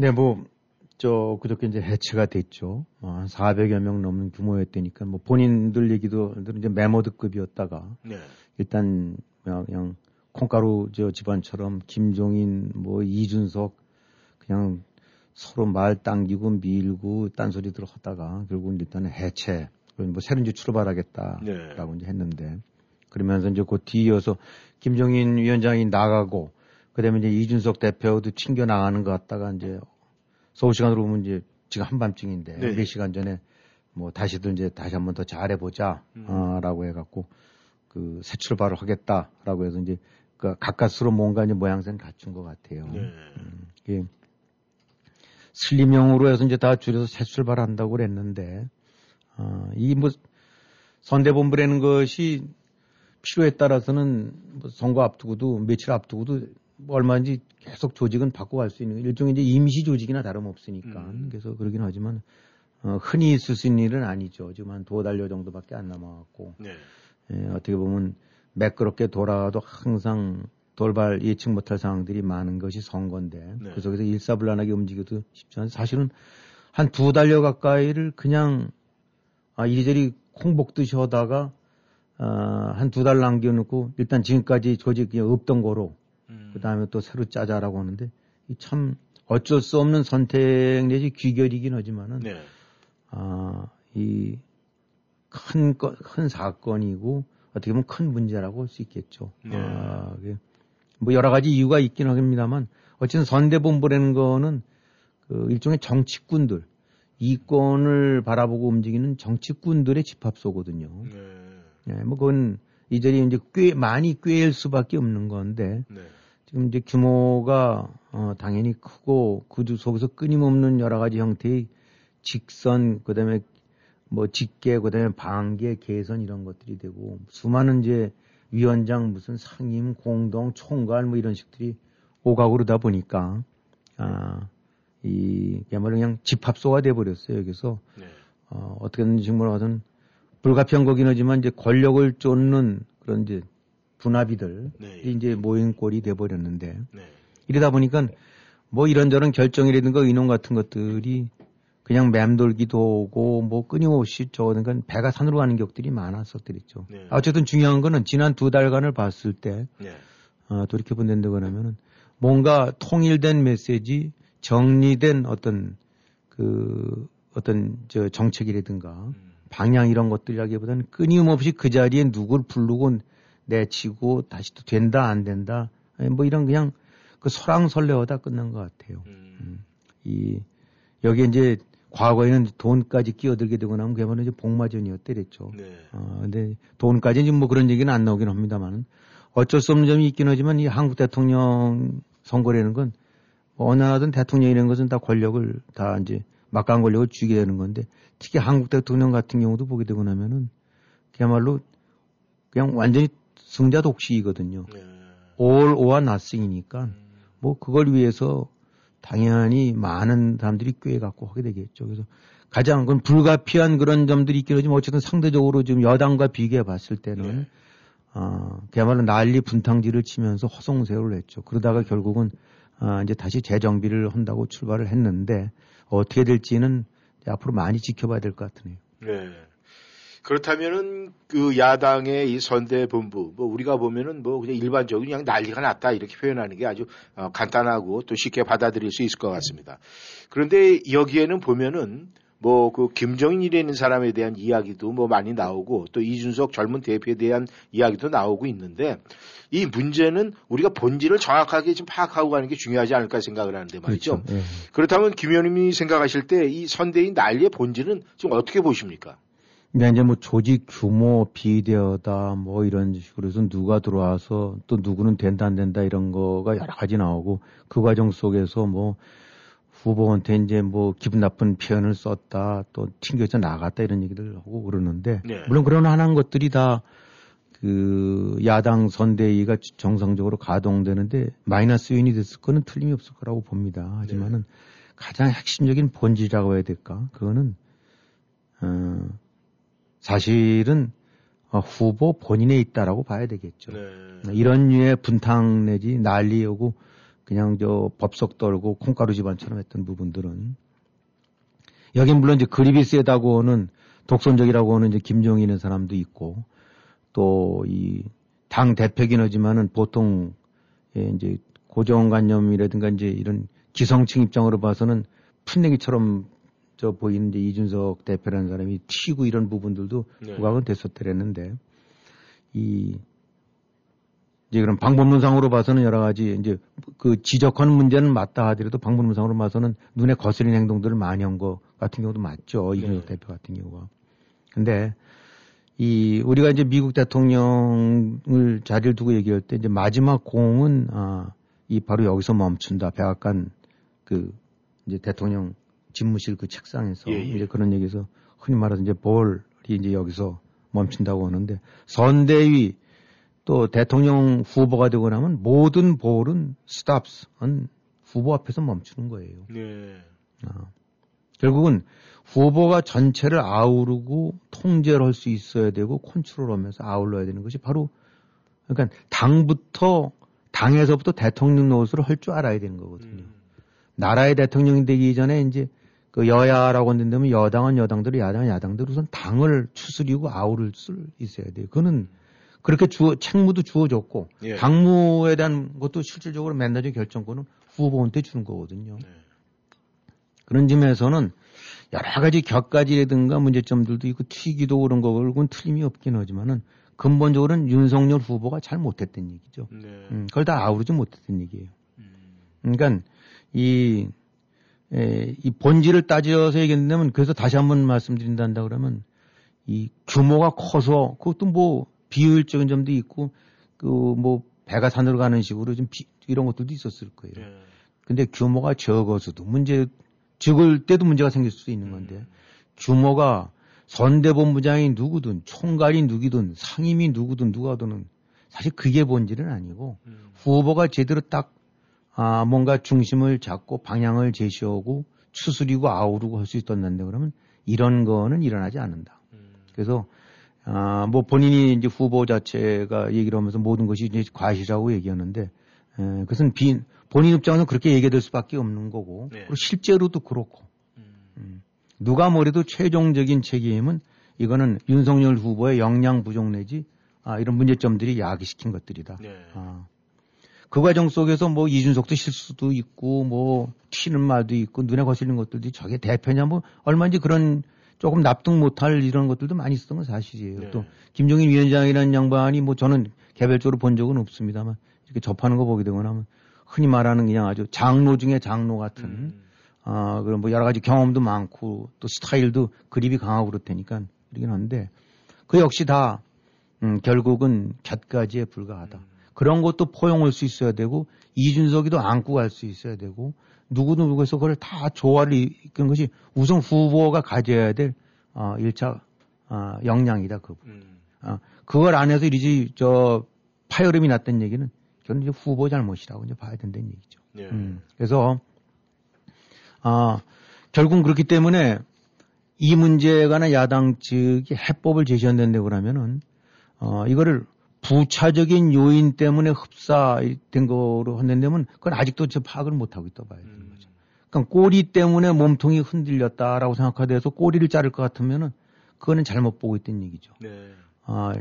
네, 뭐, 저, 그저께 이제 해체가 됐죠. 어, 한 400여 명 넘는 규모였다니까, 뭐, 본인들 얘기도, 이제 메모드급이었다가, 네. 일단, 그냥, 그냥 콩가루 저 집안처럼 김종인, 뭐, 이준석, 그냥 서로 말 당기고 밀고 딴소리들 하다가, 결국은 일단은 해체, 그리고 뭐, 새로 이제 출발하겠다라고 네. 이제 했는데, 그러면서 이제 그 뒤이어서 김종인 위원장이 나가고, 그 다음에 이제 이준석 대표도 튕겨 나가는 것 같다가 이제 서울 시간으로 보면 이제 지금 한밤중인데 네. 몇 시간 전에 뭐 다시도 이제 다시 한번 더 잘해보자 음. 어, 라고 해갖고 그 새 출발을 하겠다라고 해서 이제 그 가까스로 뭔가 이제 모양새는 갖춘 것 같아요. 네. 음, 슬림형으로 해서 이제 다 줄여서 새 출발한다고 그랬는데 어, 이뭐 선대본부라는 것이 필요에 따라서는 뭐 선거 앞두고도 며칠 앞두고도 뭐 얼마인지 계속 조직은 바꿔갈 수 있는 일종의 이제 임시 조직이나 다름없으니까 음. 그래서 그러긴 하지만 어, 흔히 있을 수 있는 일은 아니죠. 지금 한 두어 달여 정도밖에 안 남아갖고 네. 예, 어떻게 보면 매끄럽게 돌아가도 항상 돌발 예측 못할 상황들이 많은 것이 선거인데 네. 그 속에서 일사불란하게 움직여도 쉽지 않아요. 사실은 한 두 달여 가까이를 그냥 아, 이리저리 콩복듯이 하다가 아, 한 두 달 남겨놓고 일단 지금까지 조직이 없던 거로 음. 그 다음에 또 새로 짜자라고 하는데 이참 어쩔 수 없는 선택 내지 귀결이긴 하지만은 네. 아, 이 큰, 건- 큰 사건이고 어떻게 보면 큰 문제라고 할 수 있겠죠. 네. 아, 그게 뭐 여러 가지 이유가 있긴 합니다만 어쨌든 선대본부라는 거는 그 일종의 정치꾼들 이권을 바라보고 움직이는 정치꾼들의 집합소거든요. 네. 예, 뭐 그건 이들이 이제 꽤 많이 꿰일 수밖에 없는 건데 네. 지금 이제 규모가 어, 당연히 크고 그 속에서 끊임없는 여러 가지 형태의 직선 그다음에 뭐 직계 그다음에 반계 개선 이런 것들이 되고 수많은 이제 위원장 무슨 상임 공동 총괄 뭐 이런 식들이 오가고 그러다 보니까 아이 그야말로 그냥 집합소가 돼 버렸어요 여기서 네. 어, 어떻게든 정말 와서는 불가피한 거긴 하지만 이제 권력을 쫓는 그런 이제 분합이들 네. 이제 모인 꼴이 돼 버렸는데 네. 이러다 보니까 뭐 이런저런 결정이라든가 의논 같은 것들이 그냥 맴돌기도 오고 뭐 끊임없이 저 그러니까 배가 산으로 가는 격들이 많았었더랬죠. 네. 어쨌든 중요한 거는 지난 두 달간을 봤을 때 네. 어, 돌이켜 본다고 하면은 뭔가 통일된 메시지, 정리된 어떤 그 어떤 저 정책이라든가 음. 방향 이런 것들이라기보다는 끊임없이 그 자리에 누굴 부르고 내치고 다시 또 된다 안 된다 아니, 뭐 이런 그냥 그 설왕설래하다 끝난 것 같아요. 음. 이 여기 이제 과거에는 돈까지 끼어들게 되고 나면 그야말로 이제 복마전이었대랬죠. 네. 어, 근데 돈까지 지금 뭐 그런 얘기는 안 나오긴 합니다만은 어쩔 수 없는 점이 있긴 하지만 이 한국 대통령 선거라는 건 어느 나라든 대통령이라는 것은 다 권력을 다 이제 막강 권력을 쥐게 되는 건데 특히 한국 대통령 같은 경우도 보게 되고 나면은 그야말로 그냥 완전히 승자 독식이거든요. 네. all or nothing이니까 음. 뭐 그걸 위해서 당연히 많은 사람들이 꽤 갖고 하게 되겠죠. 그래서 가장 그건 불가피한 그런 점들이 있긴 하지만 어쨌든 상대적으로 지금 여당과 비교해 봤을 때는 네. 어, 그야말로 난리 분탕질을 치면서 허송세월을 했죠. 그러다가 결국은 아, 이제 다시 재정비를 한다고 출발을 했는데 어떻게 될지는 앞으로 많이 지켜봐야 될 것 같으네요. 네. 그렇다면은 그 야당의 이 선대본부 뭐 우리가 보면은 뭐 그냥 일반적으로 그냥 난리가 났다 이렇게 표현하는 게 아주 어, 간단하고 또 쉽게 받아들일 수 있을 것 같습니다. 그런데 여기에는 보면은 뭐 그 김정인이라는 사람에 대한 이야기도 뭐 많이 나오고 또 이준석 젊은 대표에 대한 이야기도 나오고 있는데 이 문제는 우리가 본질을 정확하게 좀 파악하고 가는 게 중요하지 않을까 생각을 하는데 말이죠. 그렇죠. 예. 그렇다면 김 의원님이 생각하실 때 이 선대인 난리의 본질은 좀 어떻게 보십니까? 근데 이제 뭐 조직 규모 비대하다 뭐 이런 식으로 해서 누가 들어와서 또 누구는 된다 안 된다 이런 거가 여러 가지 나오고 그 과정 속에서 뭐 후보한테 이제 뭐 기분 나쁜 표현을 썼다 또 튕겨져 나갔다 이런 얘기를 하고 그러는데 네. 물론 그런 하나한 것들이 다 그 야당 선대위가 정상적으로 가동되는데 마이너스 요인이 됐을 거는 틀림이 없을 거라고 봅니다. 하지만은 가장 핵심적인 본질이라고 해야 될까? 그거는 어 사실은 어, 후보 본인에 있다라고 봐야 되겠죠. 네. 이런 류의 분탕 내지 난리 오고 그냥 저 법석 떨고 콩가루 집안처럼 했던 부분들은 여긴 물론 이제 그립이 세다고 하는 독선적이라고 하는 이제 김종인의 사람도 있고 또 이 당 대표긴 하지만은 보통 예, 이제 고정관념이라든가 이제 이런 기성층 입장으로 봐서는 풋내기처럼 저 보이는 이제 이준석 대표라는 사람이 튀고 이런 부분들도 네. 부각은 됐었더랬는데 이 이제 그럼 방법론상으로 봐서는 여러 가지 이제 그 지적하는 문제는 맞다 하더라도 방법론상으로 봐서는 눈에 거스린 행동들을 많이 한 거 같은 경우도 맞죠 이준석 네. 대표 같은 경우가 근데 이 우리가 이제 미국 대통령을 자리를 두고 얘기할 때 이제 마지막 공은 아 이 바로 여기서 멈춘다 백악관 그 이제 대통령 집무실 그 책상에서 예, 예. 이제 그런 얘기에서 흔히 말해서 이제 볼이 이제 여기서 멈춘다고 하는데 선대위 또 대통령 후보가 되고 나면 모든 볼은 스탑스는 후보 앞에서 멈추는 거예요. 네. 아, 결국은 후보가 전체를 아우르고 통제를 할 수 있어야 되고 컨트롤하면서 아울러야 되는 것이 바로 그러니까 당부터 당에서부터 대통령 노릇을 할 줄 알아야 되는 거거든요. 음. 나라의 대통령이 되기 전에 이제 그 여야라고 한다면 여당은 여당대로 야당은 야당대로 우선 당을 추스리고 아우를 수 있어야 돼요. 그거는 그렇게 주어 책무도 주어졌고 예. 당무에 대한 것도 실질적으로 맨날의 결정권은 후보한테 주는 거거든요. 네. 그런 점에서는 여러 가지 격가지라든가 문제점들도 있고 튀기도 그런 거고는 틀림이 없긴 하지만은 근본적으로는 윤석열 후보가 잘 못했던 얘기죠. 네. 음, 그걸 다 아우르지 못했던 얘기예요. 음. 그러니까 이, 에, 이 본질을 따져서 얘기한다면 그래서 다시 한번 말씀드린다 그러면 이 규모가 커서 그것도 뭐 비효율적인 점도 있고 그 뭐 배가 산으로 가는 식으로 좀 비, 이런 것들도 있었을 거예요. 예. 근데 규모가 적어서도 문제, 적을 때도 문제가 생길 수 있는 건데 규모가 선대본부장이 누구든 총괄이 누구든 상임이 누구든 누가든 사실 그게 본질은 아니고 후보가 제대로 딱 아, 뭔가 중심을 잡고 방향을 제시하고 추스리고 아우르고 할 수 있었는데 그러면 이런 거는 일어나지 않는다. 그래서 아, 뭐 본인이 이제 후보 자체가 얘기를 하면서 모든 것이 이제 과실이라고 얘기하는데 에, 그것은 비, 본인 입장에서 그렇게 얘기될 수밖에 없는 거고 네. 그리고 실제로도 그렇고 음. 누가 뭐래도 최종적인 책임은 이거는 윤석열 후보의 역량 부족 내지 아, 이런 문제점들이 야기시킨 것들이다. 네. 아, 그 과정 속에서 뭐 이준석도 실수도 있고 뭐 튀는 말도 있고 눈에 거슬리는 것들도 저게 대표냐 뭐 얼마인지 그런 조금 납득 못할 이런 것들도 많이 있었던 건 사실이에요. 네. 또 김종인 위원장이라는 양반이 뭐 저는 개별적으로 본 적은 없습니다만 이렇게 접하는 거 보게 되거나 하면 흔히 말하는 그냥 아주 장로 중에 장로 같은 음. 아 그런 뭐 여러 가지 경험도 많고 또 스타일도 그립이 강하고 그렇다니까 이러긴 한데 그 역시 다 음, 결국은 곁가지에 불과하다. 그런 것도 포용할 수 있어야 되고 이준석이도 안고 갈 수 있어야 되고 누구도 누구에서 그걸 다 조화를 이끄는 것이 우선 후보가 가져야 될 어, 1차 어, 역량이다. 그 부분. 음. 어, 그걸 안 해서 이리지 저 파열음이 났던 얘기는 저는 이제 후보 잘못이라고 이제 봐야 된다는 얘기죠. 네. 음, 그래서 아 결국 그렇기 때문에 이 문제에 관한 야당 측이 해법을 제시한다는데 그러면은 어 이거를 부차적인 요인 때문에 흡사된 거로 한다면 그건 아직도 저 파악을 못 하고 있다 봐야 되는 거죠. 그러니까 꼬리 때문에 몸통이 흔들렸다라고 생각하돼서 꼬리를 자를 것 같으면은 그거는 잘못 보고 있다는 얘기죠. 네. 아,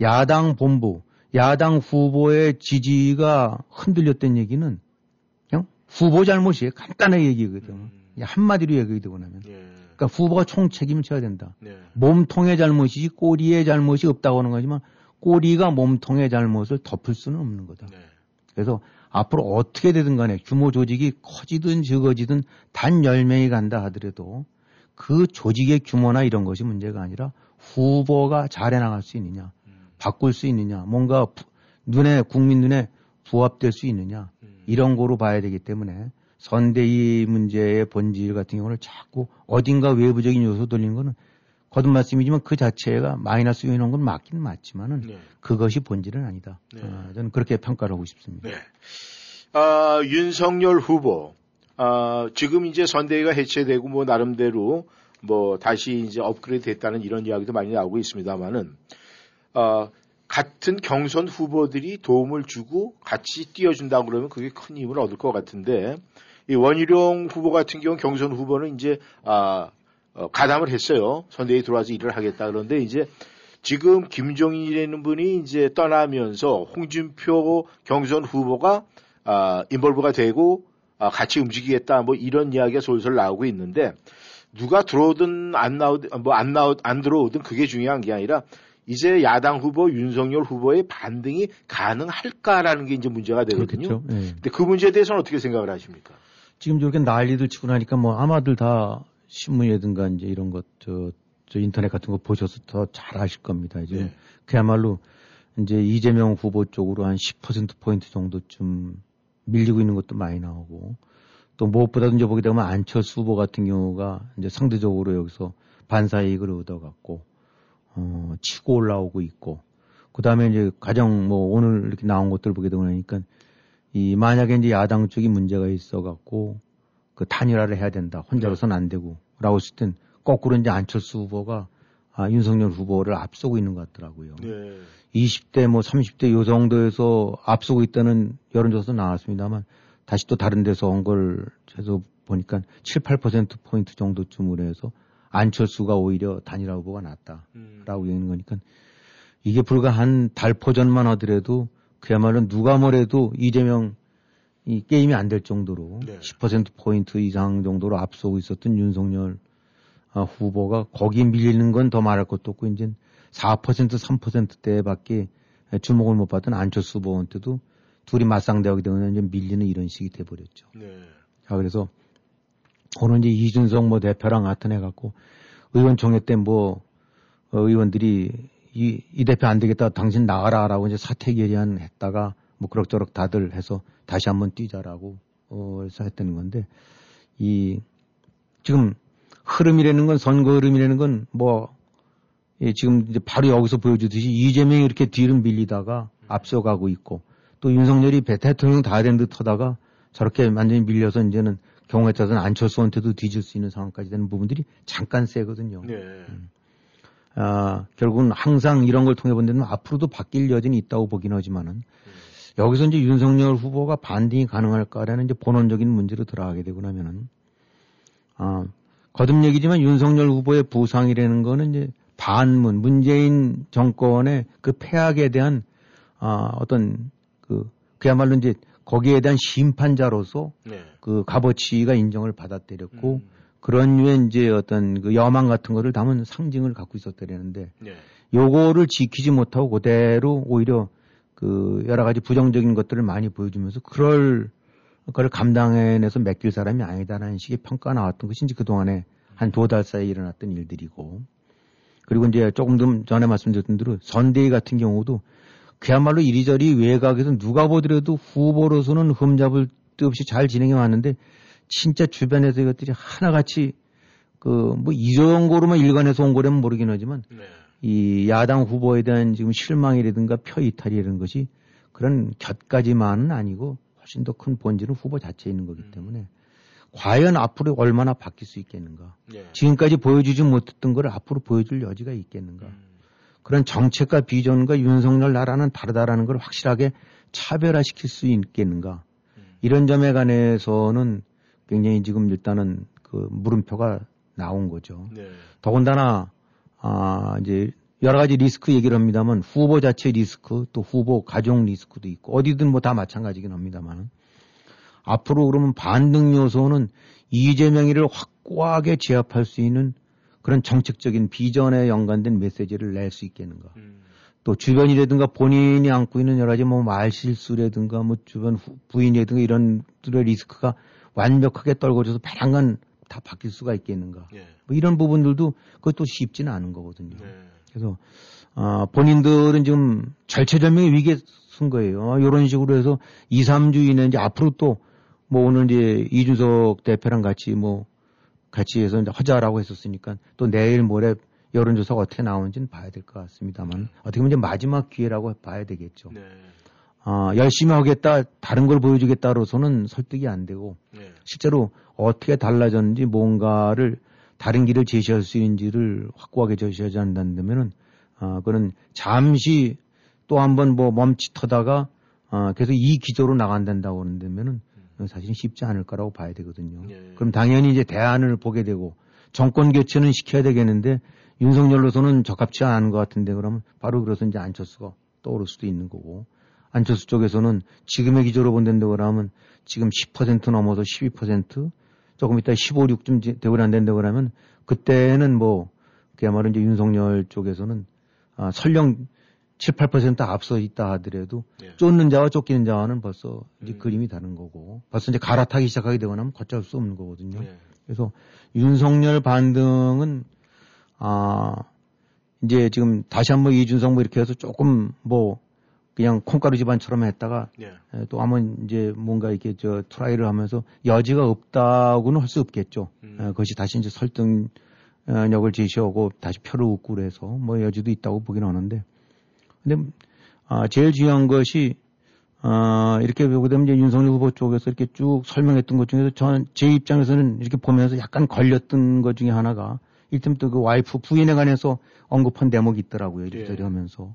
야당 본부, 야당 후보의 지지가 흔들렸던 얘기는 그냥 후보 잘못이에요. 간단하게 얘기거든. 그냥 한마디로 얘기가 되고 나면. 예. 그러니까 후보가 총 책임을 져야 된다. 네. 몸통의 잘못이지 꼬리의 잘못이 없다고 하는 거지만 꼬리가 몸통의 잘못을 덮을 수는 없는 거다. 네. 그래서 앞으로 어떻게 되든 간에 규모 조직이 커지든 적어지든 단 10명이 간다 하더라도 그 조직의 규모나 이런 것이 문제가 아니라 후보가 잘해 나갈 수 있느냐, 바꿀 수 있느냐, 뭔가 부- 눈에, 국민 눈에 부합될 수 있느냐, 이런 거로 봐야 되기 때문에 선대위 문제의 본질 같은 경우는 자꾸 어딘가 외부적인 요소 돌리는 거는 거듭 말씀이지만 그 자체가 마이너스 요인인 건 맞긴 맞지만은 네. 그것이 본질은 아니다. 네. 아, 저는 그렇게 평가를 하고 싶습니다. 네. 아, 윤석열 후보, 아, 지금 이제 선대위가 해체되고 뭐 나름대로 뭐 다시 이제 업그레이드 됐다는 이런 이야기도 많이 나오고 있습니다만은, 아, 같은 경선 후보들이 도움을 주고 같이 뛰어준다 그러면 그게 큰 힘을 얻을 것 같은데, 이 원희룡 후보 같은 경우 경선 후보는 이제, 아, 어, 가담을 했어요. 선대위 들어와서 일을 하겠다. 그런데 이제 지금 김종인이라는 분이 이제 떠나면서 홍준표 경선 후보가 아, 인볼브가 되고 아, 같이 움직이겠다 뭐 이런 이야기가 솔솔 나오고 있는데 누가 들어오든 안 나오든 뭐 안 나오 안 들어오든 그게 중요한 게 아니라 이제 야당 후보 윤석열 후보의 반등이 가능할까라는 게 이제 문제가 되거든요. 그렇겠죠. 예. 근데 그 문제에 대해서는 어떻게 생각을 하십니까? 지금 저렇게 난리들 치고 나니까 뭐 아마들 다 신문이라든가 이제 이런 것, 저, 저 인터넷 같은 거 보셔서 더 잘 아실 겁니다. 지금 네. 그야말로 이제 이재명 후보 쪽으로 한 10%포인트 정도쯤 밀리고 있는 것도 많이 나오고 또 무엇보다도 이제 보게 되면 안철수 후보 같은 경우가 이제 상대적으로 여기서 반사이익을 얻어갖고 어, 치고 올라오고 있고 그 다음에 이제 가장 뭐 오늘 이렇게 나온 것들 보게 되고 나니까 이 만약에 이제 야당 쪽이 문제가 있어갖고 그 단일화를 해야 된다. 혼자로서는 안 되고. 라고 했을 땐 거꾸로 이제 안철수 후보가 아, 윤석열 후보를 앞서고 있는 것 같더라고요. 네. 20대 뭐 30대 요 정도에서 앞서고 있다는 여론조사 나왔습니다만 다시 또 다른 데서 온걸 해서 보니까 7, 8% 포인트 정도쯤으로 해서 안철수가 오히려 단일화 후보가 낫다라고 얘기하는 거니까 이게 불과 한 달포 전만 하더라도 그야말로 누가 뭐래도 이재명 이 게임이 안 될 정도로 네. 10% 포인트 이상 정도로 앞서고 있었던 윤석열 아, 후보가 거기에 밀리는 건 더 말할 것도 없고 이제 4% 3%대밖에 주목을 못 받던 안철수 후보한테도 둘이 맞상대하게 되면 이제 밀리는 이런 식이 돼 버렸죠. 네. 자 그래서 오늘 이제 이준석 뭐 대표랑 나타내 갖고 의원총회 때 뭐 의원들이 이, 이 대표 안 되겠다 당신 나가라라고 이제 사퇴 결의안 했다가 뭐 그럭저럭 다들 해서 다시 한번 뛰자라고 어 했다는 건데 이 지금 흐름이라는 건 선거 흐름이라는 건뭐 예, 지금 이제 바로 여기서 보여주듯이 이재명이 이렇게 뒤를 밀리다가 앞서가고 있고 또 윤석열이 배 대통령 다된듯 하다가 저렇게 완전히 밀려서 이제는 경우에 따라서는 안철수한테도 뒤질 수 있는 상황까지 되는 부분들이 잠깐 세거든요. 네. 아, 결국은 항상 이런 걸 통해 본다면 앞으로도 바뀔 여지는 있다고 보긴 하지만은 여기서 이제 윤석열 후보가 반등이 가능할까라는 이제 본원적인 문제로 들어가게 되고 나면은 아, 거듭 얘기지만 윤석열 후보의 부상이라는 거는 이제 반문, 문재인 정권의 그 폐악에 대한 아, 어떤 그 그야말로 이제 거기에 대한 심판자로서 네. 그 값어치가 인정을 받아들였고 그런 류의 이제 어떤 그 여망 같은 거를 담은 상징을 갖고 있었다라는데 네. 요거를 지키지 못하고 그대로 오히려 그 여러 가지 부정적인 것들을 많이 보여주면서 그럴 그걸 감당해내서 맡길 사람이 아니다라는 식의 평가가 나왔던 이제 그동안에 한 두 달 사이에 일어났던 일들이고 그리고 이제 조금 좀 전에 말씀드렸던 대로 선대위 같은 경우도 그야말로 이리저리 외곽에서 누가 보더라도 후보로서는 흠잡을 데 없이 잘 진행해 왔는데 진짜 주변에서 이것들이 하나같이 그 뭐 이 정도로만 일관해서 온 거라면 모르긴 하지만 네. 이 야당 후보에 대한 지금 실망이라든가 표 이탈이라는 것이 그런 곁까지만은 아니고 훨씬 더 큰 본질은 후보 자체에 있는 거기 때문에 과연 앞으로 얼마나 바뀔 수 있겠는가. 네. 지금까지 보여주지 못했던 걸 앞으로 보여줄 여지가 있겠는가. 그런 정책과 비전과 윤석열 나라는 다르다라는 걸 확실하게 차별화시킬 수 있겠는가. 이런 점에 관해서는 굉장히 지금 일단은 그 물음표가 나온 거죠. 네. 더군다나 아 이제 여러 가지 리스크 얘기를 합니다만 후보 자체 리스크 또 후보 가족 리스크도 있고 어디든 뭐 다 마찬가지긴 합니다만 앞으로 그러면 반등 요소는 이재명이를 확고하게 제압할 수 있는 그런 정책적인 비전에 연관된 메시지를 낼 수 있겠는가. 또 주변이라든가 본인이 안고 있는 여러 가지 뭐 말실수라든가 뭐 주변 후- 부인이라든가 이런 들의 리스크가 완벽하게 떨궈져서 배랑간 다 바뀔 수가 있겠는가. 예. 뭐 이런 부분들도 그것도 쉽지는 않은 거거든요. 그래서 아, 본인들은 지금 절체절명의 위기에 쓴 거예요. 이런 식으로 해서 2, 3주 이내 이제 앞으로 또 뭐 오늘 이제 이준석 대표랑 같이 뭐 같이 해서 이제 하자라고 했었으니까 또 내일 모레 여론조사가 어떻게 나오는지는 봐야 될 것 같습니다만 어떻게 보면 이제 마지막 기회라고 봐야 되겠죠. 네. 아, 열심히 하겠다, 다른 걸 보여주겠다로서는 설득이 안 되고 네. 실제로 어떻게 달라졌는지 뭔가를 다른 길을 제시할 수 있는지를 확고하게 제시하지 않는다면은 아, 그는 잠시 또 한번 뭐 멈칫하다가 아, 계속 이 기조로 나간다고 그런다면은 사실은 쉽지 않을 거라고 봐야 되거든요. 그럼 당연히 이제 대안을 보게 되고 정권 교체는 시켜야 되겠는데 윤석열로서는 적합치 않은 것 같은데 그러면 바로 그래서 이제 안철수가 떠오를 수도 있는 거고 안철수 쪽에서는 지금의 기조로 본다고 그러면 지금 10% 넘어서 12% 조금 이따 15, 6쯤 되고 난다고 그러면 그때는 뭐 그야말로 이제 윤석열 쪽에서는 아, 설령 7, 8% 앞서 있다 하더라도 쫓는 자와 쫓기는 자와는 벌써 이제 그림이 다른 거고 벌써 이제 갈아타기 시작하게 되고 나면 걷잡을 수 없는 거거든요. 그래서 윤석열 반등은 아 이제 지금 다시 한번 이준석 뭐 이렇게 해서 조금 뭐 그냥 콩가루 집안처럼 했다가 예. 에, 또 한번 이제 뭔가 이렇게 저 try를 하면서 여지가 없다고는 할 수 없겠죠. 에, 그것이 다시 이제 설득력을 제시하고 다시 표를 얻고 그래서 뭐 여지도 있다고 보긴 하는데 근데 아, 제일 중요한 것이 아, 이렇게 보게 되면 이제 윤석열 후보 쪽에서 이렇게 쭉 설명했던 것 중에서 저는 제 입장에서는 이렇게 보면서 약간 걸렸던 것 중에 하나가 일단 또그 와이프 부인에 관해서 언급한 대목이 있더라고요. 이리저리 하면서.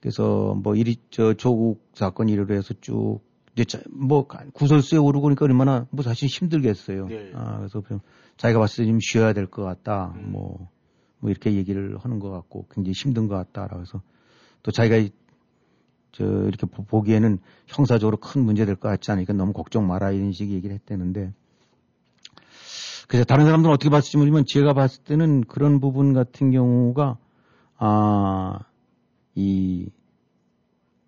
그래서 뭐 이리 저 조국 사건 이래로 해서 쭉 이제 자- 뭐 구설수에 오르고 그러니까 얼마나 뭐 사실 힘들겠어요. 아, 그래서 그냥 자기가 봤을 때 좀 쉬어야 될 것 같다. 뭐, 뭐 이렇게 얘기를 하는 것 같고 굉장히 힘든 것 같다라고 해서 또 자기가 이- 저 이렇게 보- 보기에는 형사적으로 큰 문제 될 것 같지 않으니까 너무 걱정 마라 이런 식의 얘기를 했다는데 그래서 다른 사람들은 어떻게 봤을지 모르지만 제가 봤을 때는 그런 부분 같은 경우가 아, 이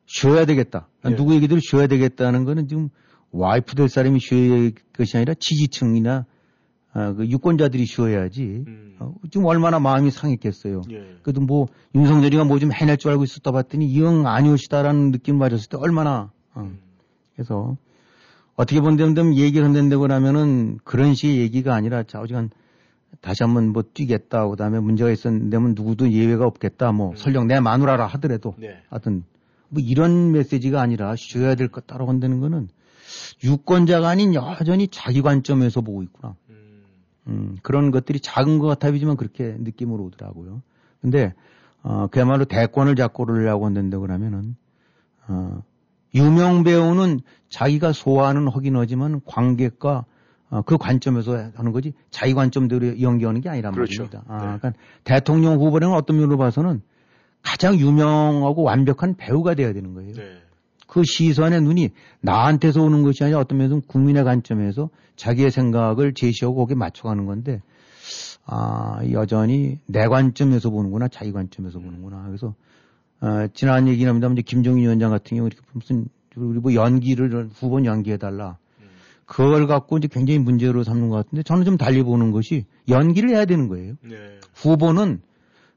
쉬어야 되겠다. 누구 얘기대로 쉬어야 되겠다는 거는 지금 와이프 될 사람이 쉬어야 할 것이 아니라 지지층이나 아, 그 유권자들이 쉬어야지. 어, 지금 얼마나 마음이 상했겠어요. 그래도 뭐 윤석열이가 뭐 좀 해낼 줄 알고 있었다 봤더니 이형 아니오시다라는 느낌 맞았을 때 얼마나 어. 그래서 어떻게 본다면 얘기를 한다고 하면은 그런 식의 얘기가 아니라 자오지간 다시 한번 뭐 뛰겠다 그다음에 문제가 있었는데 누구도 예외가 없겠다 뭐 설령 내 마누라라 하더라도 네. 하여튼 뭐 이런 메시지가 아니라 쉬어야 될 것 따로 한다는 거는 유권자가 아닌 여전히 자기 관점에서 보고 있구나. 음, 그런 것들이 작은 것 같아 보이지만 그렇게 느낌으로 오더라고요. 근데 어, 그야말로 대권을 잡고 그러려고 한다고 그러면은 어, 유명 배우는 자기가 소화하는 허긴 하지만 관객과 어, 그 관점에서 하는 거지 자기 관점대로 연기하는 게 아니란 그렇죠. 말입니다. 아, 그러니까 대통령 후보라는 어떤 면으로 봐서는 가장 유명하고 완벽한 배우가 돼야 되는 거예요. 네. 그 시선의 눈이 나한테서 오는 것이 아니라 어떤 면에서는 국민의 관점에서 자기의 생각을 제시하고 거기에 맞춰가는 건데, 아, 여전히 내 관점에서 보는구나, 자기 관점에서 보는구나. 그래서, 어, 지난 얘기 이제 김종인 위원장 같은 경우 이렇게 무슨, 우리 뭐 연기를 후보 연기해달라. 그걸 갖고 이제 굉장히 문제로 삼는 것 같은데 저는 좀 달리 보는 것이 연기를 해야 되는 거예요. 네. 후보는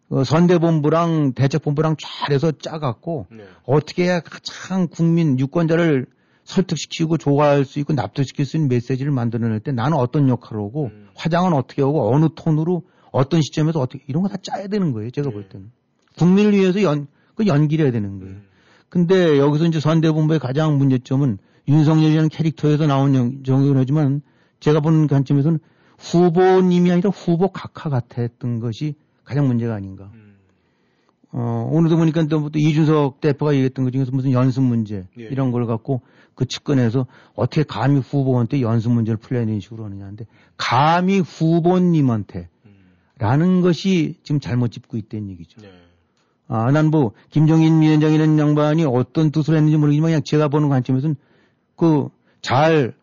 어, 선대본부랑 대책본부랑 잘해서 짜갖고 네. 어떻게 해야 가장 국민 유권자를 설득시키고 좋아할 수 있고 납득시킬 수 있는 메시지를 만들어낼 때 나는 어떤 역할을 하고 음. 화장은 어떻게 하고 어느 톤으로 어떤 시점에서 어떻게 이런 거 다 짜야 되는 거예요. 제가 네. 볼 때는 국민을 위해서 연, 그 연기를 해야 되는 거예요. 음. 근데 여기서 이제 선대본부의 가장 문제점은 윤석열이라는 캐릭터에서 나온 하지만 제가 보는 관점에서는 후보님이 아니라 후보 각하 같았던 것이 가장 문제가 아닌가. 음. 어, 오늘도 보니까 또, 또 이준석 대표가 얘기했던 것 중에서 무슨 연습 문제 예. 이런 걸 갖고 그 측근에서 어떻게 감히 후보한테 연습 문제를 풀려야 되는 식으로 하느냐는데 감히 후보님한테 음. 라는 것이 지금 잘못 짚고 있다는 얘기죠. 네. 아, 난 뭐, 김정인 위원장이라는 양반이 어떤 뜻을 했는지 모르겠지만 그냥 제가 보는 관점에서는 그 잘,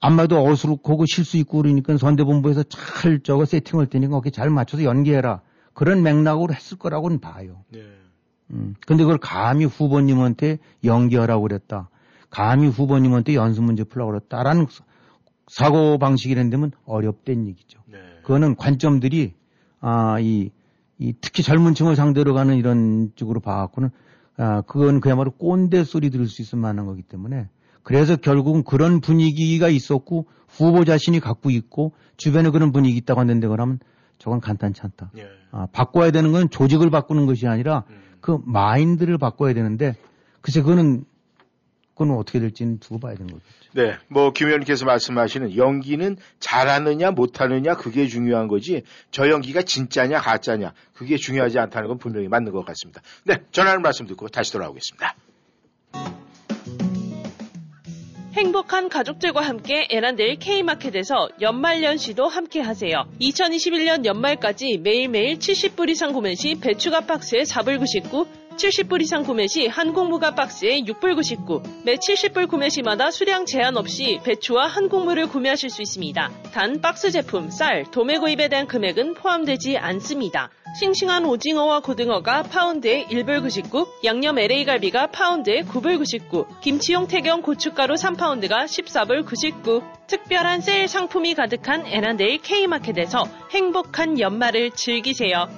안마도 어수룩하고 실수 있고 그러니까 선대본부에서 잘 저거 세팅할 테니까 거기 잘 맞춰서 연기해라. 그런 맥락으로 했을 거라고는 봐요. 네. 음. 근데 그걸 감히 후보님한테 연기하라고 그랬다. 감히 후보님한테 연습 문제 풀라고 그랬다라는 사고 방식이라는 어렵다는 얘기죠. 네. 그거는 관점들이 아, 이, 이 특히 젊은 층을 상대로 가는 이런 쪽으로 봐갖고는 아, 그건 그야말로 꼰대 소리 들을 수 있을 만한 거기 때문에 그래서 결국은 그런 분위기가 있었고 후보 자신이 갖고 있고 주변에 그런 분위기 있다고 하는데 그러면 저건 간단치 않다. 예. 아, 바꿔야 되는 건 조직을 바꾸는 것이 아니라 음. 그 마인드를 바꿔야 되는데 글쎄 그거는 그건 어떻게 될지는 두고 봐야 되는 거겠죠. 네, 뭐 김 의원님께서 말씀하시는 연기는 잘하느냐 못하느냐 그게 중요한 거지 저 연기가 진짜냐 가짜냐 그게 중요하지 않다는 건 분명히 맞는 것 같습니다. 네, 전하는 말씀 듣고 다시 돌아오겠습니다. 행복한 가족들과 함께 에란델 K마켓에서 연말연시도 함께 하세요. 2021년 연말까지 매일매일 70불 이상 구매 시 배추가 박스에 4불 99, 70불 이상 구매 시 한국무가 박스에 6불 99, 매 70불 구매 시마다 수량 제한 없이 배추와 한국무를 구매하실 수 있습니다. 단 박스 제품, 쌀, 도매 구입에 대한 금액은 포함되지 않습니다. 싱싱한 오징어와 고등어가 파운드에 1불 99, 양념 LA 갈비가 파운드에 9불 99, 김치용 태경 고춧가루 3파운드가 14불 99. 특별한 세일 상품이 가득한 애난데일 K마켓에서 행복한 연말을 즐기세요.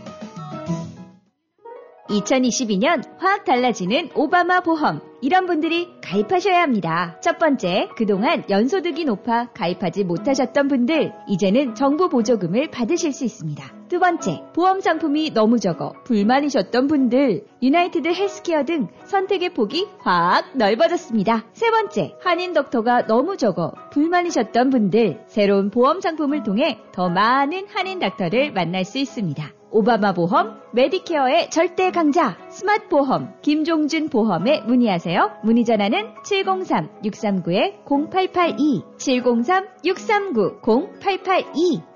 2022년 확 달라지는 오바마 보험. 이런 분들이 가입하셔야 합니다. 첫 번째, 그동안 연소득이 높아 가입하지 못하셨던 분들, 이제는 정부 보조금을 받으실 수 있습니다. 두 번째, 보험 상품이 너무 적어 불만이셨던 분들, 유나이티드 헬스케어 등 선택의 폭이 확 넓어졌습니다. 세 번째, 한인 덕터가 너무 적어 불만이셨던 분들, 새로운 보험 상품을 통해 더 많은 한인 닥터를 만날 수 있습니다. 오바마 보험, 메디케어의 절대 강자, 스마트 보험, 김종준 보험에 문의하세요. 문의 전화는 703-639-0882, 703-639-0882.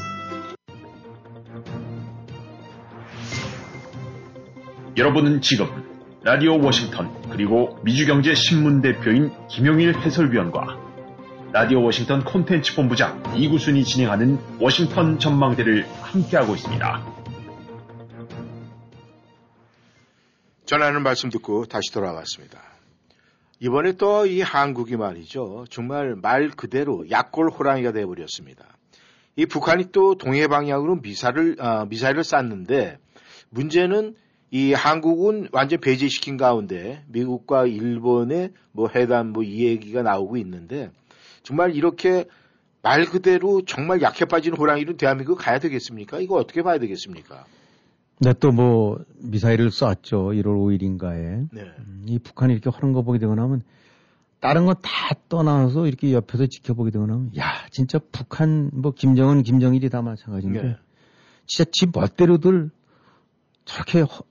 여러분은 지금 라디오 워싱턴 그리고 미주경제 신문 대표인 김용일 해설위원과 라디오 워싱턴 콘텐츠 본부장 이구순이 진행하는 워싱턴 전망대를 함께하고 있습니다. 전하는 말씀 듣고 다시 돌아왔습니다. 이번에 또 이 한국이 말이죠. 정말 말 그대로 약골 호랑이가 되어버렸습니다. 이 북한이 또 동해 방향으로 미사를, 아, 미사일을 쐈는데 문제는 이 한국은 완전 배제시킨 가운데 미국과 일본의 뭐 회담 뭐 이 얘기가 나오고 있는데 정말 이렇게 말 그대로 정말 약해 빠진 호랑이로 대한민국 가야 되겠습니까? 이거 어떻게 봐야 되겠습니까? 네, 또 뭐 미사일을 쐈죠. 1월 5일인가에. 네. 음, 이 북한이 이렇게 하는 거 보게 되고 나면 다른 거 다 떠나서 이렇게 옆에서 지켜보게 되고 나면 야 진짜 북한 뭐 김정은 김정일이 다 마찬가지인데 네. 진짜 지 멋대로들 저렇게 허-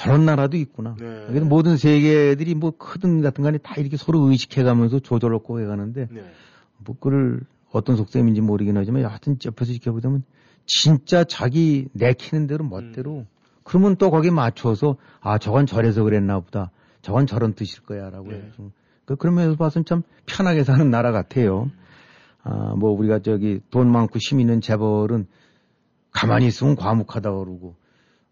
저런 나라도 있구나. 네. 여기는 모든 세계들이 뭐 크든 같은 간에 다 이렇게 서로 의식해가면서 조절하고 해가는데 네. 뭐 그를 어떤 속셈인지 모르긴 하지만 여하튼 옆에서 지켜보자면 진짜 자기 내키는 대로 멋대로 음. 그러면 또 거기에 맞춰서 아 저건 저래서 그랬나 보다 저건 저런 뜻일 거야라고 네. 해서 그 그러면서 봐서는 참 편하게 사는 나라 같아요. 아 뭐 우리가 저기 돈 많고 힘 있는 재벌은 가만히 있으면 과묵하다 그러고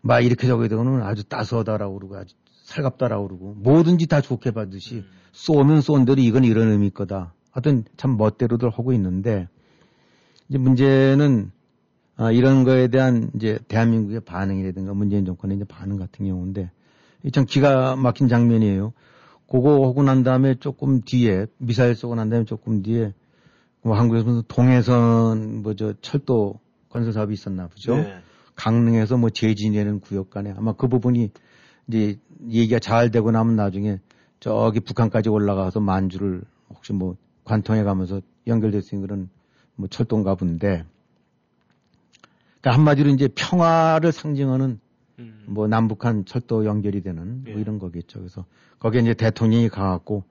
막 이렇게 되고는 아주 따스하다라고 그러고 아주 살갑다라고 그러고 뭐든지 다 좋게 봐듯이 쏘면 쏜 대로 이건 이런 의미 거다. 하여튼 참 멋대로들 하고 있는데 이제 문제는 아, 이런 거에 대한 이제 대한민국의 반응이라든가 문재인 정권의 이제 반응 같은 경우인데 이참 기가 막힌 장면이에요. 그거 하고 난 다음에 조금 뒤에 미사일 쏘고 난 다음에 조금 뒤에 뭐 한국에서 동해선 뭐 저 철도 건설 사업이 있었나 보죠. 네. 강릉에서 뭐 재진되는 구역 간에 아마 그 부분이 이제 얘기가 잘 되고 나면 나중에 저기 북한까지 올라가서 만주를 혹시 뭐 관통해 가면서 연결될 수 있는 그런 뭐 철도인가 본데 그러니까 한마디로 이제 평화를 상징하는 음. 뭐 남북한 철도 연결이 되는 뭐 예. 이런 거겠죠. 그래서 거기에 이제 대통령이 가갖고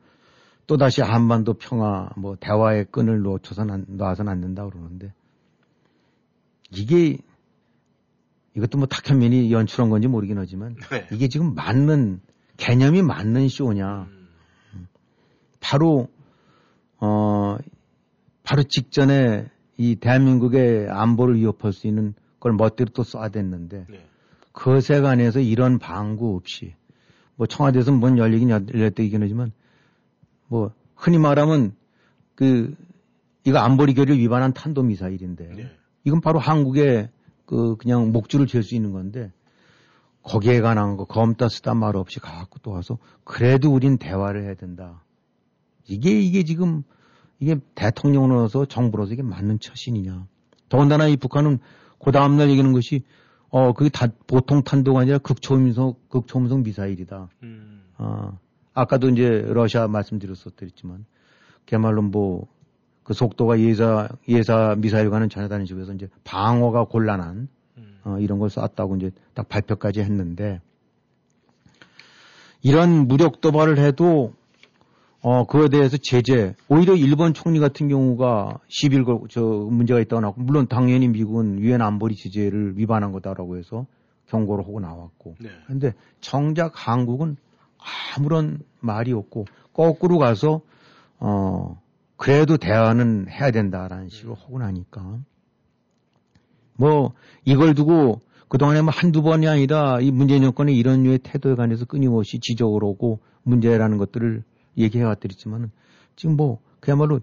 또 다시 한반도 평화 뭐 대화의 끈을 놓쳐서는 안, 놔서는 안 된다 그러는데 이게 이것도 뭐 탁현민이 연출한 건지 모르긴 하지만 네. 이게 지금 맞는 개념이 맞는 쇼냐. 음. 바로 어 바로 직전에 이 대한민국의 안보를 위협할 수 있는 걸 멋대로 또 쏴댔는데 네. 그 세간에서 이런 방구 없이 뭐 청와대에서 문 열리긴 열렸다긴 하지만 뭐 흔히 말하면 그 이거 안보리 결의를 위반한 탄도 미사일인데 네. 이건 바로 한국의 그 그냥 목줄을 잴 수 있는 건데 거기에 관한 거 검다 쓰다 말 없이 가갖고 또 와서 그래도 우린 대화를 해야 된다. 이게 이게 지금 이게 대통령으로서 정부로서 이게 맞는 처신이냐. 더군다나 이 북한은 그 다음날 얘기하는 것이 어 그게 다 보통 탄도가 아니라 극초음속 극초음속 미사일이다. 음. 아 아까도 이제 러시아 말씀드렸었더랬지만 그야말로 뭐 그 속도가 예사 예사 미사일과는 전혀 다른 식으로 해서 이제 방어가 곤란한 음. 어, 이런 걸 쐈다고 이제 딱 발표까지 했는데 이런 무력 도발을 해도 어 그거에 대해서 제재 오히려 일본 총리 같은 경우가 10일 걸, 저 문제가 있다고 나왔고 물론 당연히 미국은 유엔 안보리 제재를 위반한 거다라고 해서 경고를 하고 나왔고 네. 근데 정작 한국은 아무런 말이 없고 거꾸로 가서 어 그래도 대화는 해야 된다라는 식으로 하고 나니까. 뭐 이걸 두고 그동안에 뭐 한두 번이 아니라 이 문재인 정권의 이런 류의 태도에 관해서 끊임없이 지적을 오고 문제라는 것들을 얘기해 왔더랬지만은 지금 뭐 그야말로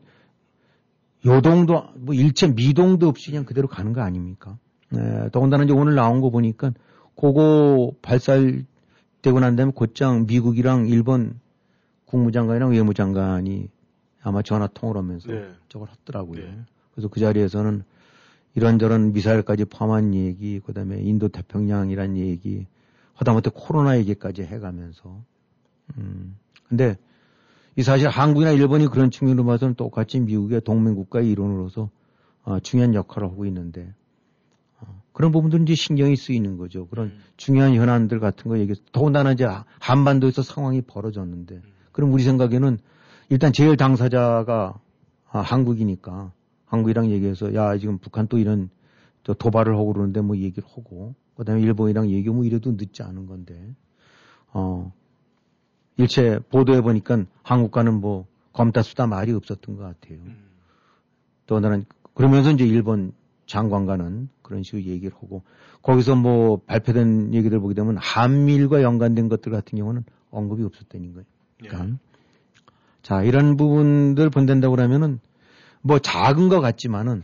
요동도 뭐 일체 미동도 없이 그냥 그대로 가는 거 아닙니까? 네, 더군다나 이제 오늘 나온 거 보니까 그거 발사되고 난 다음에 곧장 미국이랑 일본 국무장관이랑 외무장관이 아마 전화 통화를 하면서 네. 저걸 했더라고요. 네. 그래서 그 자리에서는 이런저런 미사일까지 포함한 얘기, 그 다음에 인도 태평양이란 얘기, 하다못해 코로나 얘기까지 해가면서, 음. 근데 이 사실 한국이나 일본이 그런 측면으로 봐서는 똑같이 미국의 동맹국가의 일원으로서 어, 중요한 역할을 하고 있는데, 어, 그런 부분들은 이제 신경이 쓰이는 거죠. 그런 음. 중요한 현안들 같은 거 얘기, 더군다나 이제 한반도에서 상황이 벌어졌는데, 그럼 우리 생각에는 일단 제일 당사자가 아, 한국이니까. 한국이랑 얘기해서 야 지금 북한 또 이런 저 도발을 하고 그러는데 뭐 얘기를 하고. 그다음에 일본이랑 얘기 뭐 이래도 늦지 않은 건데. 어 일체 보도해 보니까 한국과는 뭐 검다 수다 말이 없었던 것 같아요. 또 나는 그러면서 이제 일본 장관과는 그런 식으로 얘기를 하고. 거기서 뭐 발표된 얘기들 보게 되면 한미일과 연관된 것들 같은 경우는 언급이 없었다는 거예요. 그러니까 자 이런 부분들 본댄다고 그러면은 뭐 작은 것 같지만은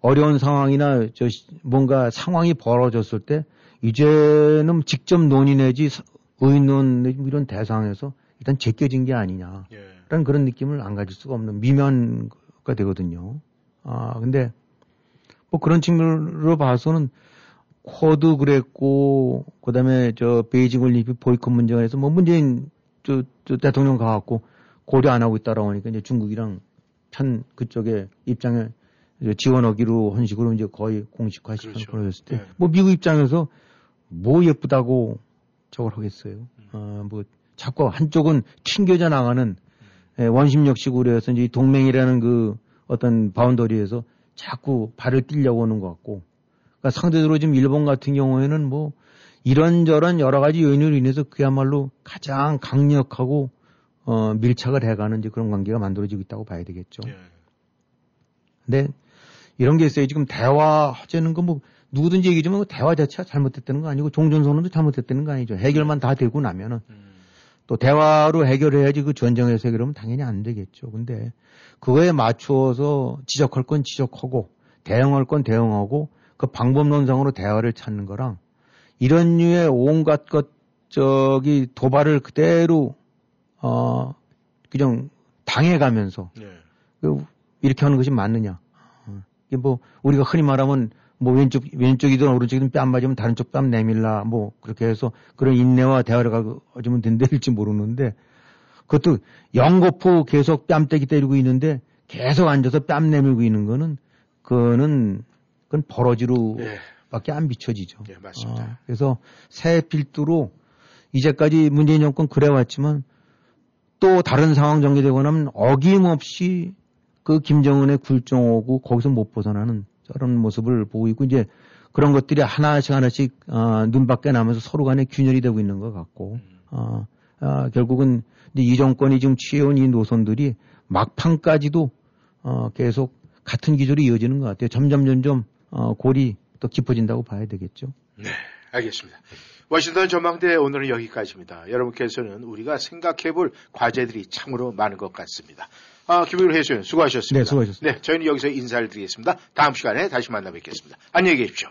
어려운 상황이나 저 시- 뭔가 상황이 벌어졌을 때 이제는 직접 논의 내지 사- 의논 내지 뭐 이런 대상에서 일단 제껴진 게 아니냐. 라는 그런 느낌을 안 가질 수가 없는 미면가 되거든요. 아, 근데 뭐 그런 측면으로 봐서는 쿼드 그랬고 그 다음에 저 베이징 올림픽 보이콧 문제가 해서 뭐 문재인 저, 저 대통령 가갖고 고려 안 하고 있다라고 하니까 이제 중국이랑 편 그쪽에 입장에 이제 지원하기로 한 식으로 이제 거의 공식화 시kan 벌어졌을 때, 뭐 미국 입장에서 뭐 예쁘다고 저걸 하겠어요. 어, 뭐 자꾸 한쪽은 튕겨져 나가는 예, 원심력식으로 해서 이제 이 동맹이라는 그 어떤 바운더리에서 자꾸 발을 띄려고 하는 것 같고, 그러니까 상대적으로 지금 일본 같은 경우에는 뭐 이런저런 여러 가지 요인으로 인해서 그야말로 가장 강력하고 어, 밀착을 해가는 이제 그런 관계가 만들어지고 있다고 봐야 되겠죠. 근데 이런 게 있어요. 지금 대화 하자는 거뭐 누구든지 얘기지만 그 대화 자체가 잘못됐다는 거 아니고 종전선언도 잘못됐다는 거 아니죠. 해결만 다 되고 나면은 또 대화로 해결해야지 그 전쟁에서 해결하면 당연히 안 되겠죠. 근데 그거에 맞추어서 지적할 건 지적하고 대응할 건 대응하고 그 방법론상으로 대화를 찾는 거랑 이런 류의 온갖 것 저기 도발을 그대로 어 그냥 당해가면서 그 이렇게 하는 것이 맞느냐? 어, 이게 뭐 우리가 흔히 말하면 뭐 왼쪽 왼쪽이든 오른쪽이든 뺨 맞으면 다른 쪽 뺨 내밀라 뭐 그렇게 해서 그런 인내와 대화를 가지면 된다일지 모르는데 그것도 연거푸 계속 뺨때기 때리고 있는데 계속 앉아서 뺨 내밀고 있는 거는 그거는 그건 버러지로밖에 안 비춰지죠. 예, 맞습니다. 어, 그래서 새 필두로 이제까지 문재인 정권 그래왔지만 또 다른 상황 전개되고 나면 어김없이 그 김정은의 굴종 오고 거기서 못 벗어나는 저런 모습을 보고 있고 이제 그런 것들이 하나씩 하나씩 어, 눈 밖에 나면서 서로 간에 균열이 되고 있는 것 같고 어, 아, 결국은 이 정권이 지금 취해온 이 노선들이 막판까지도 어, 계속 같은 기조로 이어지는 것 같아요. 점점 점점 어, 골이 더 깊어진다고 봐야 되겠죠. 네, 알겠습니다. 워싱턴 전망대 오늘은 여기까지입니다. 여러분께서는 우리가 생각해 볼 과제들이 참으로 많은 것 같습니다. 아, 김일우 해수연 수고하셨습니다. 네, 수고하셨습니다. 네, 저희는 여기서 인사를 드리겠습니다. 다음 시간에 다시 만나 뵙겠습니다. 안녕히 계십시오.